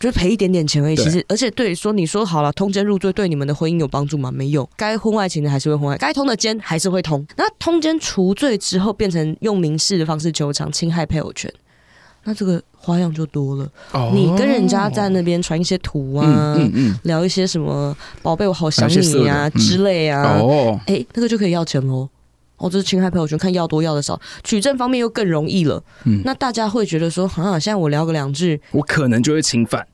就是赔一点点钱而已。其实，而且对说你说好了，通奸入罪对你们的婚姻有帮助吗？没有，该婚外情的还是会婚外，该通的奸还是会通。那通奸除罪之后，变成用民事的方式求偿，侵害配偶权。那这个花样就多了。Oh, 你跟人家在那边传一些图啊，嗯嗯嗯、聊一些什么“宝贝，我好想你呀、啊”之类啊，哎、嗯欸，那个就可以要钱喽。哦，这是侵害朋友圈，看要多要的少，取证方面又更容易了。嗯，那大家会觉得说，好、啊、像现在我聊个两句，我可能就会侵犯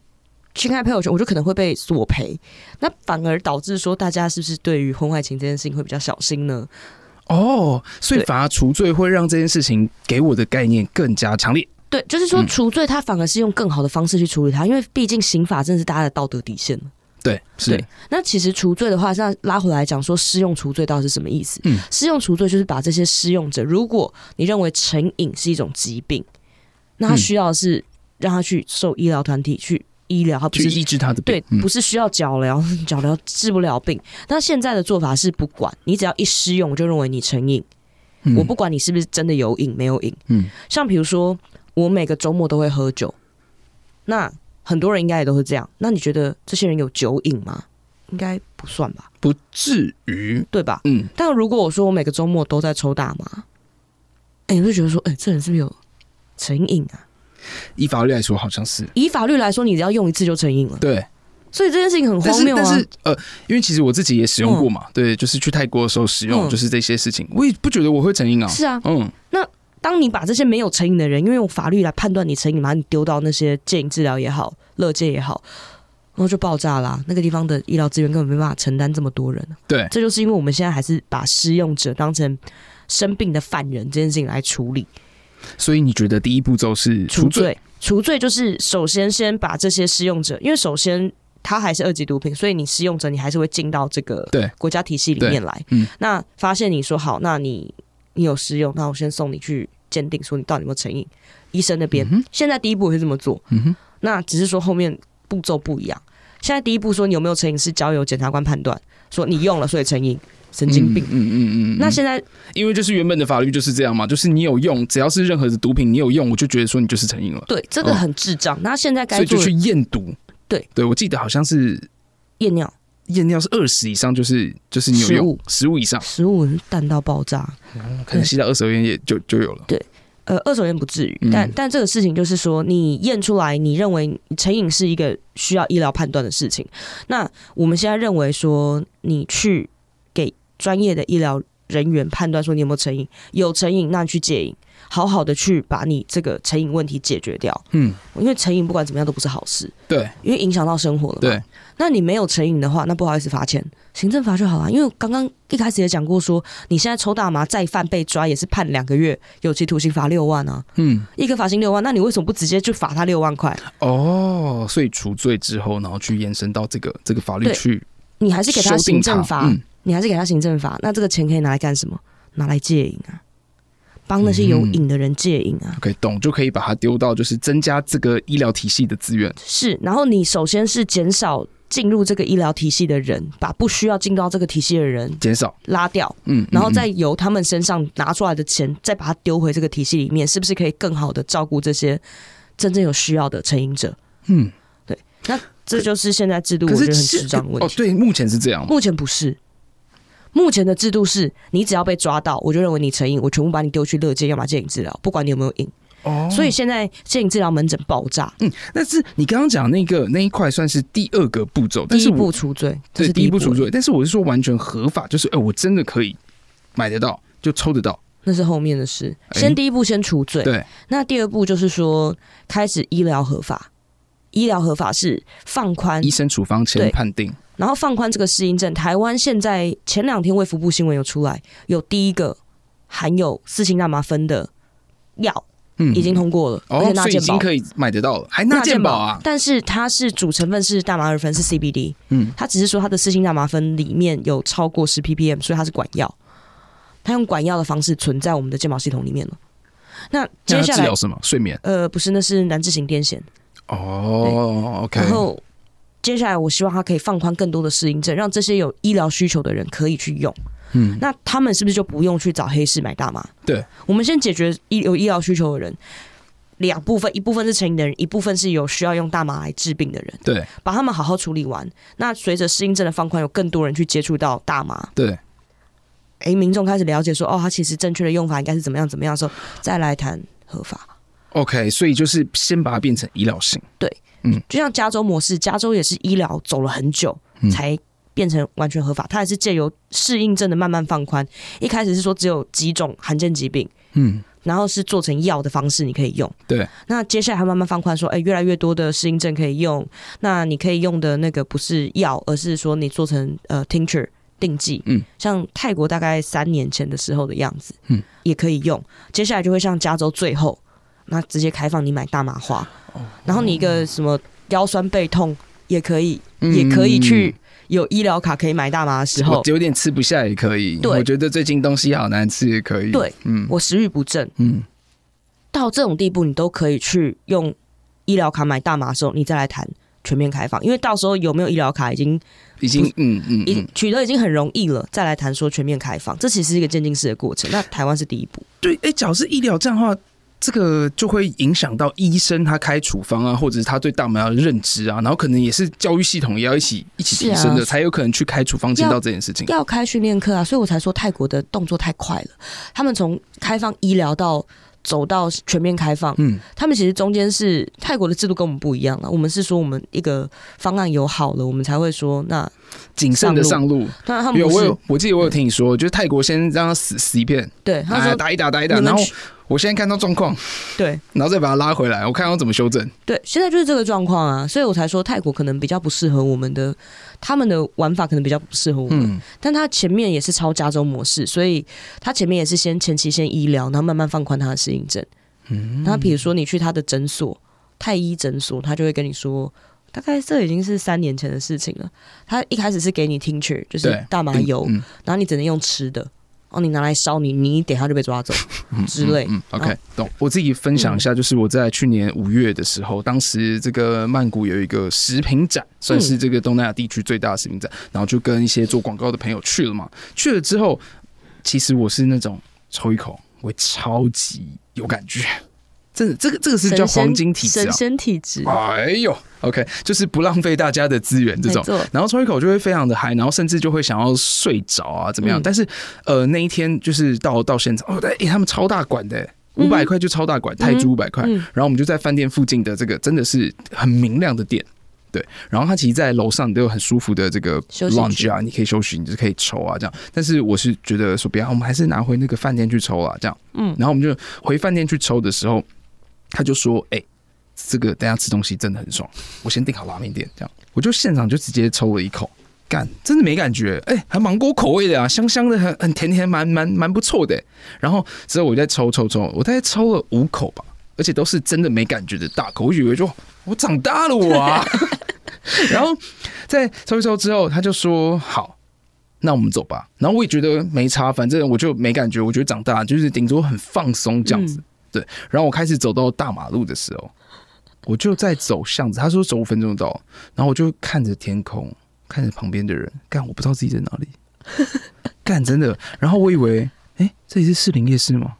侵害朋友圈，我就可能会被索赔。那反而导致说，大家是不是对于婚外情这件事情会比较小心呢？哦，所以反而除罪会让这件事情给我的概念更加强烈。对，就是说除罪，他反而是用更好的方式去处理它，因为毕竟刑法真的是大家的道德底线。对，是。对，那其实除罪的话，这样拉回来讲，说适用除罪到底是什么意思？嗯，适用除罪就是把这些适用者，如果你认为成瘾是一种疾病，那他需要的是让他去受医疗团体去医疗，他不是医治他的病，对，不是需要脚疗，脚疗治不了病。那现在的做法是不管你，只要一施用，我就认为你成瘾。我不管你是不是真的有瘾没有瘾。嗯，像比如说。我每个周末都会喝酒，那很多人应该也都是这样。那你觉得这些人有酒瘾吗？应该不算吧，不至于，对吧？嗯。但如果我说我每个周末都在抽大麻，哎、欸，你会觉得说，哎、欸，这人是不是有成瘾啊？以法律来说，好像是。以法律来说，你只要用一次就成瘾了。对。所以这件事情很荒谬啊。但是，呃，因为其实我自己也使用过嘛，嗯、对，就是去泰国的时候使用，就是这些事情，我也不觉得我会成瘾啊。是啊，嗯，那。当你把这些没有成瘾的人，因为用法律来判断你成瘾，把你丢到那些戒瘾治疗也好、乐戒也好，然后就爆炸啦。那个地方的医疗资源根本没办法承担这么多人。对，这就是因为我们现在还是把施用者当成生病的犯人这件事情来处理。所以你觉得第一步骤是除罪？除罪，除罪就是首先先把这些施用者，因为首先他还是二级毒品，所以你施用者你还是会进到这个对国家体系里面来。嗯，那发现你说好，那你。你有试用，那我先送你去鉴定，说你到底有没有成瘾。医生那边、嗯、现在第一步会这么做，嗯，那只是说后面步骤不一样。现在第一步说你有没有成瘾是交由检察官判断，说你用了所以成瘾，神经病。嗯嗯嗯，嗯。那现在因为就是原本的法律就是这样嘛，就是你有用，只要是任何的毒品你有用，我就觉得说你就是成瘾了。对，这个很智障。那、哦、现在该所以就去验毒。对对，我记得好像是验尿，验尿是二十以上就是就是你有用，十五以上，十五淡到爆炸，嗯、可能吸到二手烟也就就有了。对。呃，二手烟不至于，但但这个事情就是说，你验出来，你认为成瘾是一个需要医疗判断的事情。那我们现在认为说，你去给专业的医疗人员判断说你有没有成瘾，有成瘾，那你去戒瘾。好好的去把你这个成瘾问题解决掉，嗯，因为成瘾不管怎么样都不是好事，对，因为影响到生活了嘛，对。那你没有成瘾的话，那不好意思罚钱，行政罚就好了。因为刚刚一开始也讲过说，你现在抽大麻再犯被抓也是判两个月有期徒刑罚六万啊，嗯，一个罚金六万，那你为什么不直接就罚他六万块？哦，所以除罪之后，然后去延伸到这个这个法律去，你还是给他行政罚，嗯，你还是给他行政罚，那这个钱可以拿来干什么？拿来戒瘾啊。帮那些有瘾的人戒瘾啊，可以懂，就可以把它丢到，就是增加这个医疗体系的资源。是，然后你首先是减少进入这个医疗体系的人，把不需要进到这个体系的人减少拉掉，嗯，然后再由他们身上拿出来的钱，再把它丢回这个体系里面，是不是可以更好的照顾这些真正有需要的成瘾者？嗯，对，那这就是现在制度我觉得很智障的问题。哦，对，目前是这样，目前不是。目前的制度是，你只要被抓到，我就认为你成瘾，我全部把你丢去乐戒，要么戒瘾治疗，不管你有没有瘾。哦，所以现在戒瘾治疗门诊爆炸。嗯，但是你刚刚讲那个那一块算是第二个步骤，第一步除罪，对，第一步除罪。但是我是说完全合法，就是哎、欸，我真的可以买得到，就抽得到，那是后面的事。先第一步先除罪，对。那第二步就是说开始医疗合法，医疗合法是放宽，医生处方前判定。然后放宽这个适应症，台湾现在前两天卫福部新闻有出来，有第一个含有四氢大麻酚的药，嗯，已经通过了，哦、而且纳健保，所以已经可以买得到了，还纳健保啊？但是它是主成分是大麻二酚，是 CBD，嗯，它只是说它的四氢大麻酚里面有超过十 ppm，所以它是管药，它用管药的方式存在我们的健保系统里面了。那接下来治疗什么？睡眠？呃，不是，那是难治型癫痫。哦，OK，然后。接下来，我希望他可以放宽更多的适应症，让这些有医疗需求的人可以去用。嗯，那他们是不是就不用去找黑市买大麻？对，我们先解决医有医疗需求的人，两部分，一部分是成瘾的人，一部分是有需要用大麻来治病的人。对，把他们好好处理完。那随着适应症的放宽，有更多人去接触到大麻。对，哎，民众开始了解说，哦，他其实正确的用法应该是怎么样怎么样的时候，再来谈合法。OK，所以就是先把它变成医疗性。对。嗯，就像加州模式，加州也是医疗走了很久才变成完全合法，它还是借由适应症的慢慢放宽。一开始是说只有几种罕见疾病，嗯，然后是做成药的方式你可以用。对，那接下来还慢慢放宽，说，哎，越来越多的适应症可以用。那你可以用的那个不是药，而是说你做成呃 tincture 定剂，嗯，像泰国大概三年前的时候的样子，嗯，也可以用。接下来就会像加州最后，那直接开放你买大麻花。然后你一个什么腰酸背痛也可以，嗯、也可以去有医疗卡可以买大麻的时候，有点吃不下也可以。对，我觉得最近东西好难吃也可以。对，嗯，我食欲不振，嗯，到这种地步你都可以去用医疗卡买大麻的时候，你再来谈全面开放，因为到时候有没有医疗卡已经已经嗯嗯，已取得已经很容易了，再来谈说全面开放，这其实是一个渐进式的过程。那台湾是第一步，对，哎，假如是医疗这样的话。这个就会影响到医生他开处方啊，或者是他对大麻的认知啊，然后可能也是教育系统也要一起一起提升的，才有可能去开处方，知道这件事情。要开训练课啊，所以我才说泰国的动作太快了。他们从开放医疗到走到全面开放，嗯，他们其实中间是泰国的制度跟我们不一样了。我们是说我们一个方案有好了，我们才会说那谨慎的上路。当然他们有，我有，我记得我有听你说，就是泰国先让他死死一片，对，他说打一打打一打，然后。我现在看到状况，对，然后再把它拉回来，我看要怎么修正。对，现在就是这个状况啊，所以我才说泰国可能比较不适合我们的，他们的玩法可能比较不适合我们。嗯，但他前面也是抄加州模式，所以他前面也是先前期先医疗，然后慢慢放宽他的适应症。嗯，那比如说你去他的诊所，泰医诊所，他就会跟你说，大概这已经是三年前的事情了。他一开始是给你 tincture，就是大麻油，然后你只能用吃的。哦，你拿来烧，你你一点他就被抓走之类。嗯，嗯，嗯，OK，懂。我自己分享一下，就是我在去年五月的时候，当时这个曼谷有一个食品展，算是这个东南亚地区最大的食品展，然后就跟一些做广告的朋友去了嘛。去了之后，其实我是那种抽一口我超级有感觉。真的，这个这个是叫黄金体质啊，神仙体质。哎呦，OK，就是不浪费大家的资源这种。然后抽一口就会非常的嗨，然后甚至就会想要睡着啊，怎么样？嗯、但是呃，那一天就是到到现场，哦，哎、欸，他们超大管的，五百块就超大管，泰铢五百块。然后我们就在饭店附近的这个真的是很明亮的店，对。然后他其实，在楼上都有很舒服的这个 lounge 啊，你可以休息，你就可以抽啊，这样。但是我是觉得说，不要，我们还是拿回那个饭店去抽啊，这样。嗯。然后我们就回饭店去抽的时候。他就说：“哎、欸，这个等下吃东西真的很爽，我先订好拉面店，这样我就现场就直接抽了一口，干，真的没感觉，哎、欸，还芒果口味的啊，香香的，很很甜甜，蛮蛮蛮不错的。然后之后我再抽抽抽，我大概抽了五口吧，而且都是真的没感觉的大口，我以为就我长大了我啊。然后在抽一抽之后，他就说：好，那我们走吧。然后我也觉得没差，反正我就没感觉，我觉得长大就是顶多很放松这样子。嗯”对，然后我开始走到大马路的时候，我就在走巷子。他说走五分钟到，然后我就看着天空，看着旁边的人，干，我不知道自己在哪里，干，真的。然后我以为，哎，这里是士林夜市吗？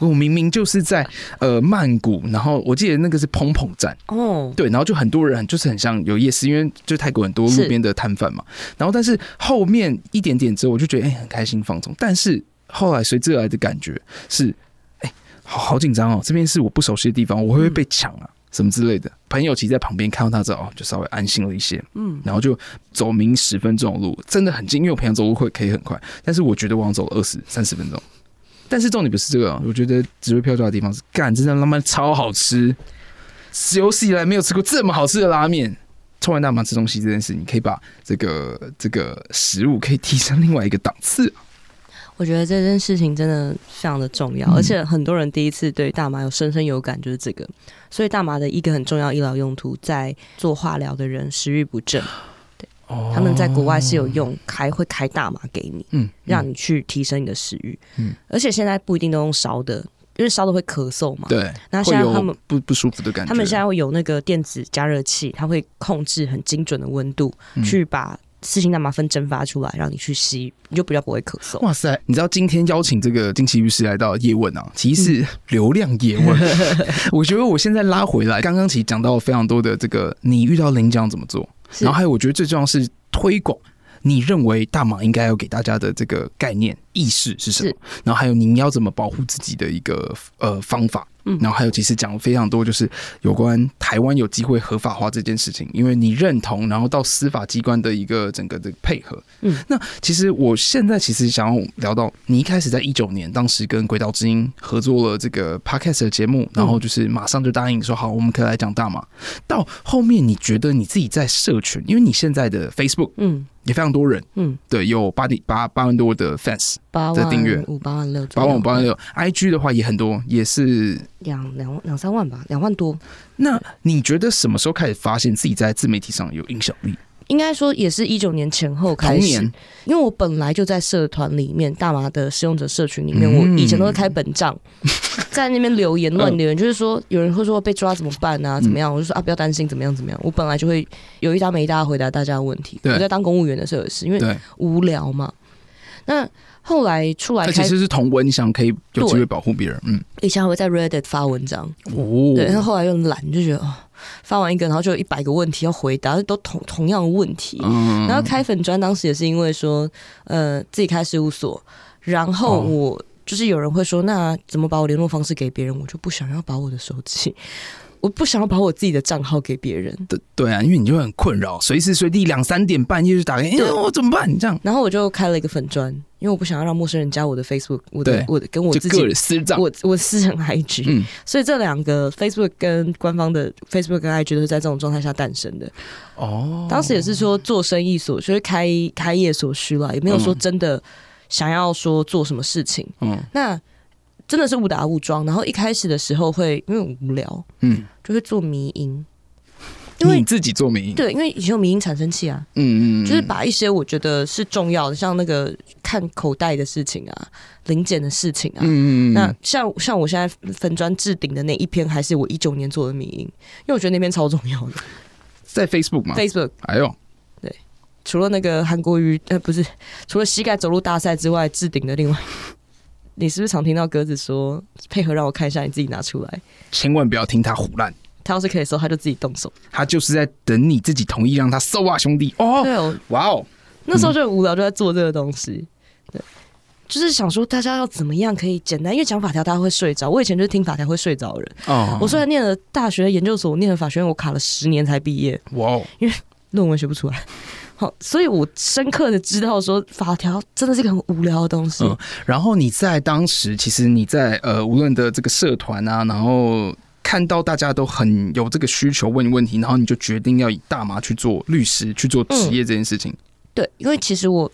我明明就是在呃曼谷，然后我记得那个是蓬蓬站哦，对，然后就很多人，就是很像有夜市，因为就泰国很多路边的摊贩嘛。然后但是后面一点点之后，我就觉得哎很开心放松，但是后来随之而来的感觉是。好好紧张哦！这边是我不熟悉的地方，我会不会被抢啊？什么之类的？朋友其实在旁边看到他之后，哦，就稍微安心了一些。嗯，然后就走明十分钟的路，真的很近，因为我平常走路会可以很快，但是我觉得我要走了二十三十分钟。但是重点不是这个，我觉得只会票价的地方是，干，真的他妈超好吃，有史以来没有吃过这么好吃的拉面。抽完大麻吃东西这件事，你可以把这个这个食物可以提升另外一个档次。我觉得这件事情真的非常的重要，而且很多人第一次对大麻有深深有感，就是这个。所以大麻的一个很重要医疗用途，在做化疗的人食欲不振，对，他们在国外是有用开会开大麻给你，嗯，让你去提升你的食欲，嗯，而且现在不一定都用烧的，因为烧的会咳嗽嘛，对。那现在他们不不舒服的感觉，他们现在会有那个电子加热器，它会控制很精准的温度，去把。四氢大麻酚蒸发出来，让你去吸，你就比较不会咳嗽。哇塞！你知道今天邀请这个金奇律师来到叶问啊，其实是 流量叶问。嗯、我觉得我现在拉回来，刚刚其实讲到非常多的这个，你遇到领奖怎么做，然后还有我觉得最重要是推广。你认为大麻应该要给大家的这个概念意识是什么？然后还有您要怎么保护自己的一个呃方法？嗯，然后还有其实讲了非常多，就是有关台湾有机会合法化这件事情，因为你认同，然后到司法机关的一个整个的配合。嗯，那其实我现在其实想要聊到，你一开始在一九年，当时跟轨道之音合作了这个 Podcast 的节目，然后就是马上就答应说好，我们可以来讲大麻。到后面你觉得你自己在社群，因为你现在的 Facebook，嗯。也非常多人，嗯，对，有八点八八万多的 fans 的订阅，五八万六，八万五八万六。IG 的话也很多，也是两两两三万吧，两万多。那你觉得什么时候开始发现自己在自媒体上有影响力？应该说也是一九年前后开始，因为我本来就在社团里面，大麻的使用者社群里面，我以前都会开本账，在那边留言乱留言，就是说有人会说被抓怎么办啊，怎么样？我就说啊，不要担心，怎么样怎么样。我本来就会有一搭没一搭回答大家的问题。我在当公务员的时候也是，因为无聊嘛。那后来出来，其实是同温，你想可以有机会保护别人。嗯，以前还会在 Reddit 发文章，哦，对，然后后来又懒，就觉得哦。发完一个，然后就有一百个问题要回答，都同同样的问题。嗯、然后开粉专当时也是因为说，呃，自己开事务所，然后我就是有人会说，那怎么把我联络方式给别人？我就不想要把我的手机。我不想要把我自己的账号给别人。对对啊，因为你就会很困扰，随时随地两三点半夜就打开，哎，我怎么办？你这样，然后我就开了一个粉砖，因为我不想要让陌生人加我的 Facebook，我的我的跟我自己的私账，我我私人 IG，嗯，所以这两个 Facebook 跟官方的 Facebook 跟 IG 都是在这种状态下诞生的。哦，当时也是说做生意所，就是开开业所需了，也没有说真的想要说做什么事情。嗯，那。真的是误打误撞，然后一开始的时候会因为无聊，嗯，就会做迷因，因为你自己做迷因，对，因为以前有迷因产生器啊，嗯嗯，就是把一些我觉得是重要的，像那个看口袋的事情啊、零件的事情啊，嗯嗯，那像像我现在粉砖置顶的那一篇，还是我一九年做的迷因，因为我觉得那篇超重要的，在 Facebook 吗？Facebook，哎呦，对，除了那个韩国瑜，呃，不是，除了膝盖走路大赛之外，置顶的另外。你是不是常听到鸽子说配合让我看一下？你自己拿出来，千万不要听他胡乱。他要是可以搜，他就自己动手。他就是在等你自己同意让他搜啊，兄弟。哦，对哦，哇哦，那时候就很无聊，就在做这个东西。对，就是想说大家要怎么样可以简单，因为讲法条大家会睡着。我以前就是听法条会睡着的人。哦，我虽然念了大学研究所，我念了法学院，我卡了十年才毕业。哇哦，因为论文学不出来。好，所以我深刻的知道说法条真的是一个很无聊的东西。嗯，然后你在当时，其实你在呃，无论的这个社团啊，然后看到大家都很有这个需求问问题，然后你就决定要以大麻去做律师去做职业这件事情。嗯。对，因为其实我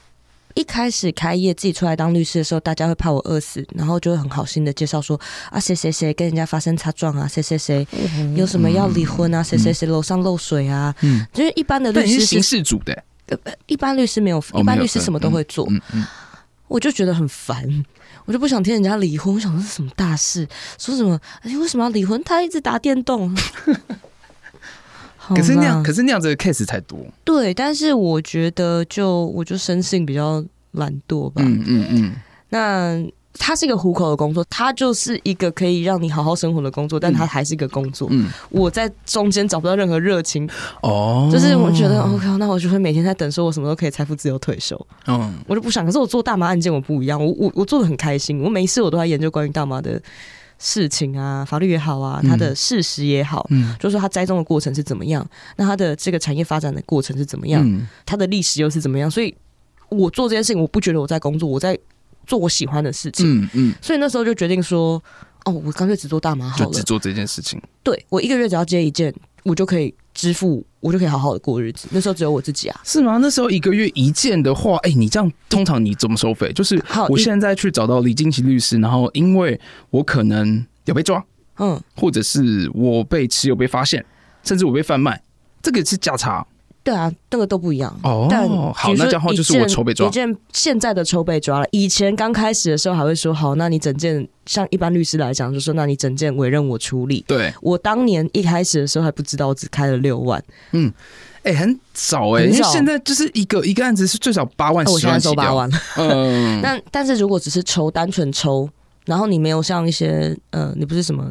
一开始开业自己出来当律师的时候，大家会怕我饿死，然后就会很好心的介绍说啊，谁谁谁跟人家发生擦撞啊，谁谁谁有什么要离婚啊，谁谁谁楼上漏水啊，嗯，就是一般的律师是刑事组的。一般律师没有，一般律师什么都会做，我就觉得很烦，我就不想听人家离婚。我想这是什么大事，说什么？哎，为什么要离婚？他一直打电动。可是那样，可是那样子的 case 才多。对，但是我觉得就我就生性比较懒惰吧。嗯嗯嗯。那。它是一个糊口的工作，它就是一个可以让你好好生活的工作，但它还是一个工作。嗯，我在中间找不到任何热情。哦，就是我觉得，OK，那我就会每天在等，说我什么时候可以财富自由退休。嗯，我就不想。可是我做大麻案件我不一样，我我我做的很开心。我每一次我都在研究关于大麻的事情啊，法律也好啊，它的事实也好，嗯，就是说它栽种的过程是怎么样，那它的这个产业发展的过程是怎么样，嗯，它的历史又是怎么样。所以我做这件事情，我不觉得我在工作，我在。做我喜欢的事情，嗯嗯，所以那时候就决定说，哦，我干脆只做大麻好了，就只做这件事情。对，我一个月只要接一件，我就可以支付，我就可以好好的过日子。那时候只有我自己啊，是吗？那时候一个月一件的话，哎、欸，你这样通常你怎么收费？就是我现在去找到李金奇律师，然后因为我可能有被抓，嗯，或者是我被持有被发现，甚至我被贩卖，这个是价差。对啊，那个都不一样哦。但好，那这样话就是我筹备抓。一件现在的筹备抓了，以前刚开始的时候还会说好，那你整件像一般律师来讲，就说那你整件委任我处理。对，我当年一开始的时候还不知道，我只开了六万。嗯，哎、欸，很少哎、欸，因为现在就是一个一个案子是最少八万，我现在收八万。嗯，那但是如果只是抽，单纯抽，然后你没有像一些呃，你不是什么。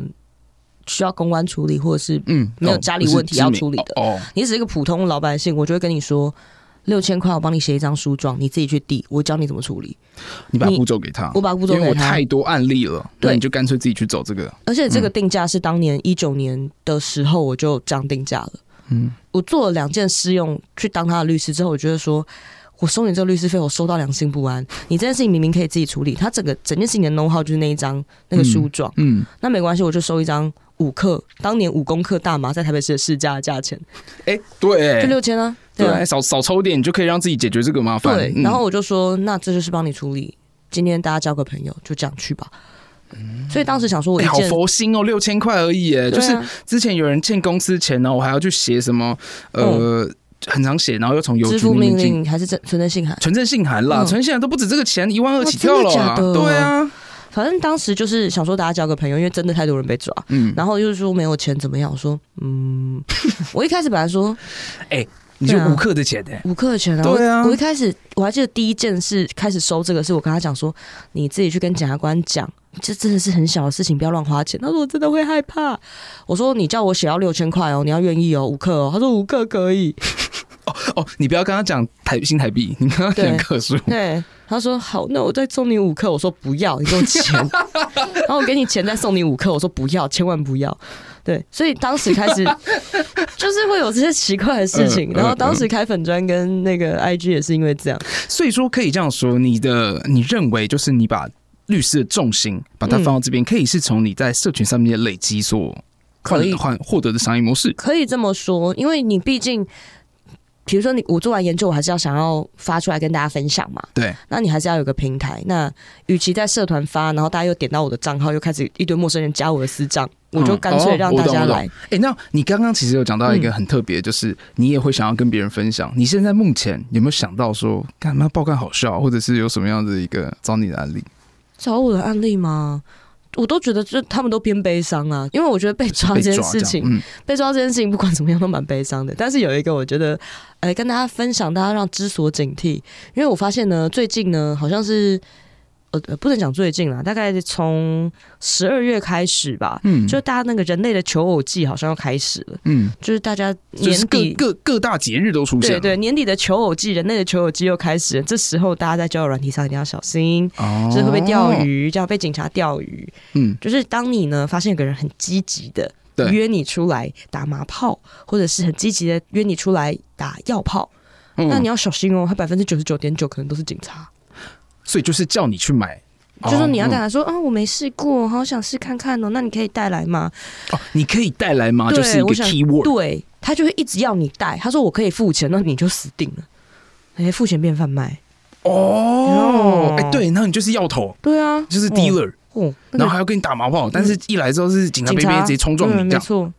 需要公关处理，或者是嗯，没有家里问题要处理的。你只是一个普通老百姓，我就会跟你说六千块，我帮你写一张书状，你自己去递，我教你怎么处理。你把步骤给他，我把步骤给他，因为我太多案例了，对，你就干脆自己去走这个。而且这个定价是当年一九年的时候我就这样定价了。嗯，我做了两件试用，去当他的律师之后，我觉得说我收你这个律师费，我收到良心不安。你这件事情明明可以自己处理，他整个整件事情的 know how 就是那一张那个书状，嗯，嗯，那没关系，我就收一张。五克，当年五公克大麻在台北市的市价的价钱，哎、欸，对，就六千啊，对，对少少抽点，你就可以让自己解决这个麻烦。对，然后我就说，嗯、那这就是帮你处理。今天大家交个朋友，就这样去吧。嗯、所以当时想说我，我、欸、好佛心哦，六千块而已，哎、啊，就是之前有人欠公司钱呢，我还要去写什么，呃，嗯、很常写，然后又从邮局支付命令还是存存证信函，存证信函啦，存证信函都不止这个钱，一万二起跳了、啊，对啊。反正当时就是想说大家交个朋友，因为真的太多人被抓。嗯，然后就是说没有钱怎么样？我说嗯，我一开始本来说，哎、欸，你就五克的钱呢、欸，五克的钱啊。对啊，我一开始我还记得第一件事开始收这个，是我跟他讲说，你自己去跟检察官讲，这真的是很小的事情，不要乱花钱。他说我真的会害怕。我说你叫我写要六千块哦，你要愿意哦，五克哦。他说五克可以。哦哦，你不要跟他讲台新台币，你跟他讲克数。对。他说好，那我再送你五克。我说不要，你给我钱。然后我给你钱再送你五克。我说不要，千万不要。对，所以当时开始就是会有这些奇怪的事情。然后当时开粉砖跟那个 IG 也是因为这样。所以说可以这样说，你的你认为就是你把律师的重心把它放到这边，可以是从你在社群上面的累积所可以换获得的商业模式。可以这么说，因为你毕竟。比如说你我做完研究，我还是要想要发出来跟大家分享嘛。对，那你还是要有个平台。那与其在社团发，然后大家又点到我的账号，又开始一堆陌生人加我的私账，我就干脆让大家来。哎、那你刚刚其实有讲到一个很特别，就是你也会想要跟别人分享。你现在目前有没有想到说，干嘛爆肝好笑，或者是有什么样的一个找你的案例？找我的案例吗？我都觉得，就他们都偏悲伤啊，因为我觉得被抓这件事情，被抓，嗯、被抓这件事情，不管怎么样都蛮悲伤的。但是有一个，我觉得，哎、欸，跟大家分享，大家让知所警惕，因为我发现呢，最近呢，好像是。呃，不能讲最近了，大概从十二月开始吧。嗯，就大家那个人类的求偶季好像要开始了。嗯，就是大家年底各各各大节日都出现了。对对，年底的求偶季，人类的求偶季又开始了。这时候大家在交友软体上一定要小心，哦、就是会被钓鱼，就要被警察钓鱼。嗯，就是当你呢发现有个人很积极的约你出来打麻炮，或者是很积极的约你出来打药炮，嗯、那你要小心哦，他百分之九十九点九可能都是警察。所以就是叫你去买，就说你要带来说啊、哦，我没试过，好想试看看哦。那你可以带来吗？哦，你可以带来吗？就是一个 keyword，对，他就会一直要你带。他说我可以付钱，那你就死定了。哎、欸，付钱变贩卖哦，哎、欸，对，那你就是要头，对啊，就是 dealer，、哦哦那个、然后还要跟你打麻炮，但是一来之后是警察，别别直接冲撞你，这样，没错。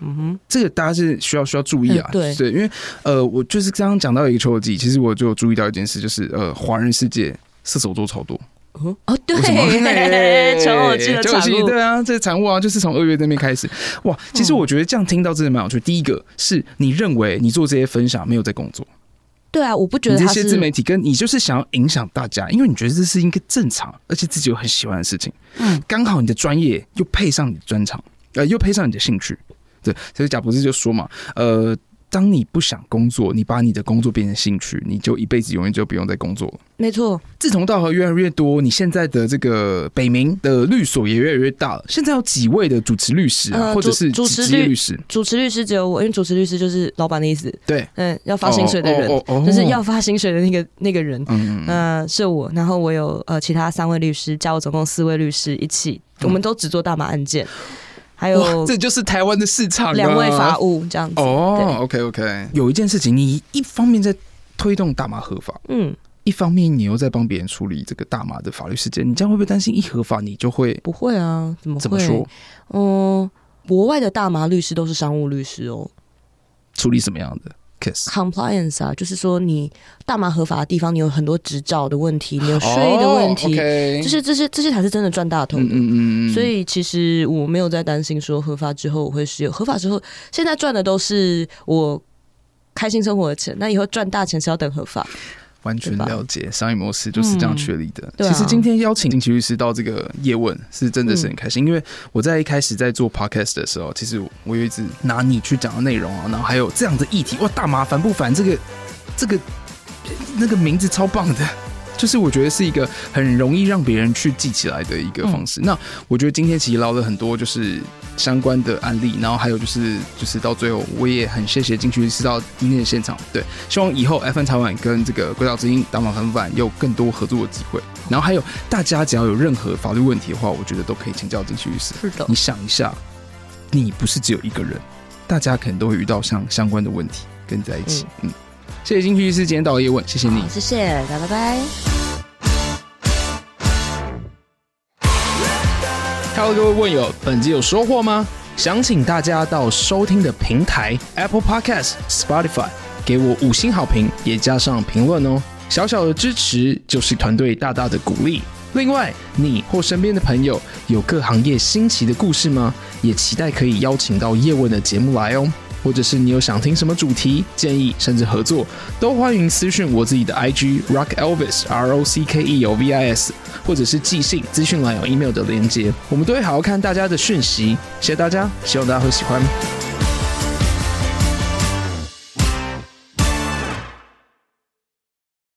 嗯哼，这个大家是需要需要注意啊，嗯、对对，因为呃，我就是刚刚讲到一个求偶季，其实我就注意到一件事，就是呃，华人世界。射手座超多哦哦，对，求偶季的产物，对啊，这个产物啊，就是从二月那边开始哇。其实我觉得这样听到真的蛮有趣。第一个是你认为你做这些分享没有在工作，对啊，我不觉得这些自媒体跟你就是想要影响大家，因为你觉得这是一个正常而且自己又很喜欢的事情。嗯，刚好你的专业又配上你的专长，呃，又配上你的兴趣，对，所以贾博士就说嘛，呃。当你不想工作，你把你的工作变成兴趣，你就一辈子永远就不用再工作了。没错，志同道合越来越多，你现在的这个北冥的律所也越来越大了。现在有几位的主持律师啊，呃、或者是主持律师？主持律师只有我，因为主持律师就是老板的意思。对，嗯，要发薪水的人，哦哦哦哦、就是要发薪水的那个 那个人。嗯嗯，呃，是我。然后我有呃其他三位律师，加我总共四位律师一起，我们都只做大麻案件。还有，这就是台湾的市场。两位法务这样子。哦，OK OK。有一件事情，你一方面在推动大麻合法，嗯，一方面你又在帮别人处理这个大麻的法律事件，你这样会不会担心一合法你就会？不会啊，怎么会？怎么说？嗯，国外的大麻律师都是商务律师哦。处理什么样的？Compliance 啊，就是说你大麻合法的地方，你有很多执照的问题，你有税的问题，就、oh. 是这些这些才是真的赚大头的。嗯嗯嗯。所以其实我没有在担心说合法之后我会失业，合法之后现在赚的都是我开心生活的钱，那以后赚大钱是要等合法。完全了解商业模式就是这样确立的。嗯啊、其实今天邀请金奇律师到这个叶问是真的是很开心，嗯、因为我在一开始在做 podcast 的时候，其实我有一直拿你去讲的内容啊，然后还有这样的议题，哇，大麻烦不烦？这个这个那个名字超棒的。就是我觉得是一个很容易让别人去记起来的一个方式。嗯、那我觉得今天其实聊了很多，就是相关的案例，然后还有就是就是到最后，我也很谢谢菁琪律师到今天的现场。对，希望以后 F N 台湾跟这个《鬼岛之音》大麻烦不烦有更多合作的机会。然后还有大家只要有任何法律问题的话，我觉得都可以请教菁琪律师。是的，你想一下，你不是只有一个人，大家可能都会遇到像相关的问题跟你在一起。嗯。嗯谢谢金曲律师今天到叶问，谢谢你，谢谢，拜拜。Hello，各位问友，本集有收获吗？想请大家到收听的平台 Apple Podcast、Spotify 给我五星好评，也加上评论哦。小小的支持就是团队大大的鼓励。另外，你或身边的朋友有各行业新奇的故事吗？也期待可以邀请到叶问的节目来哦。或者是你有想听什么主题建议，甚至合作，都欢迎私讯我自己的 IG Rock Elvis R O C K E O V I S，或者是寄信资讯栏有 email 的连接，我们都会好好看大家的讯息。谢谢大家，希望大家会喜欢。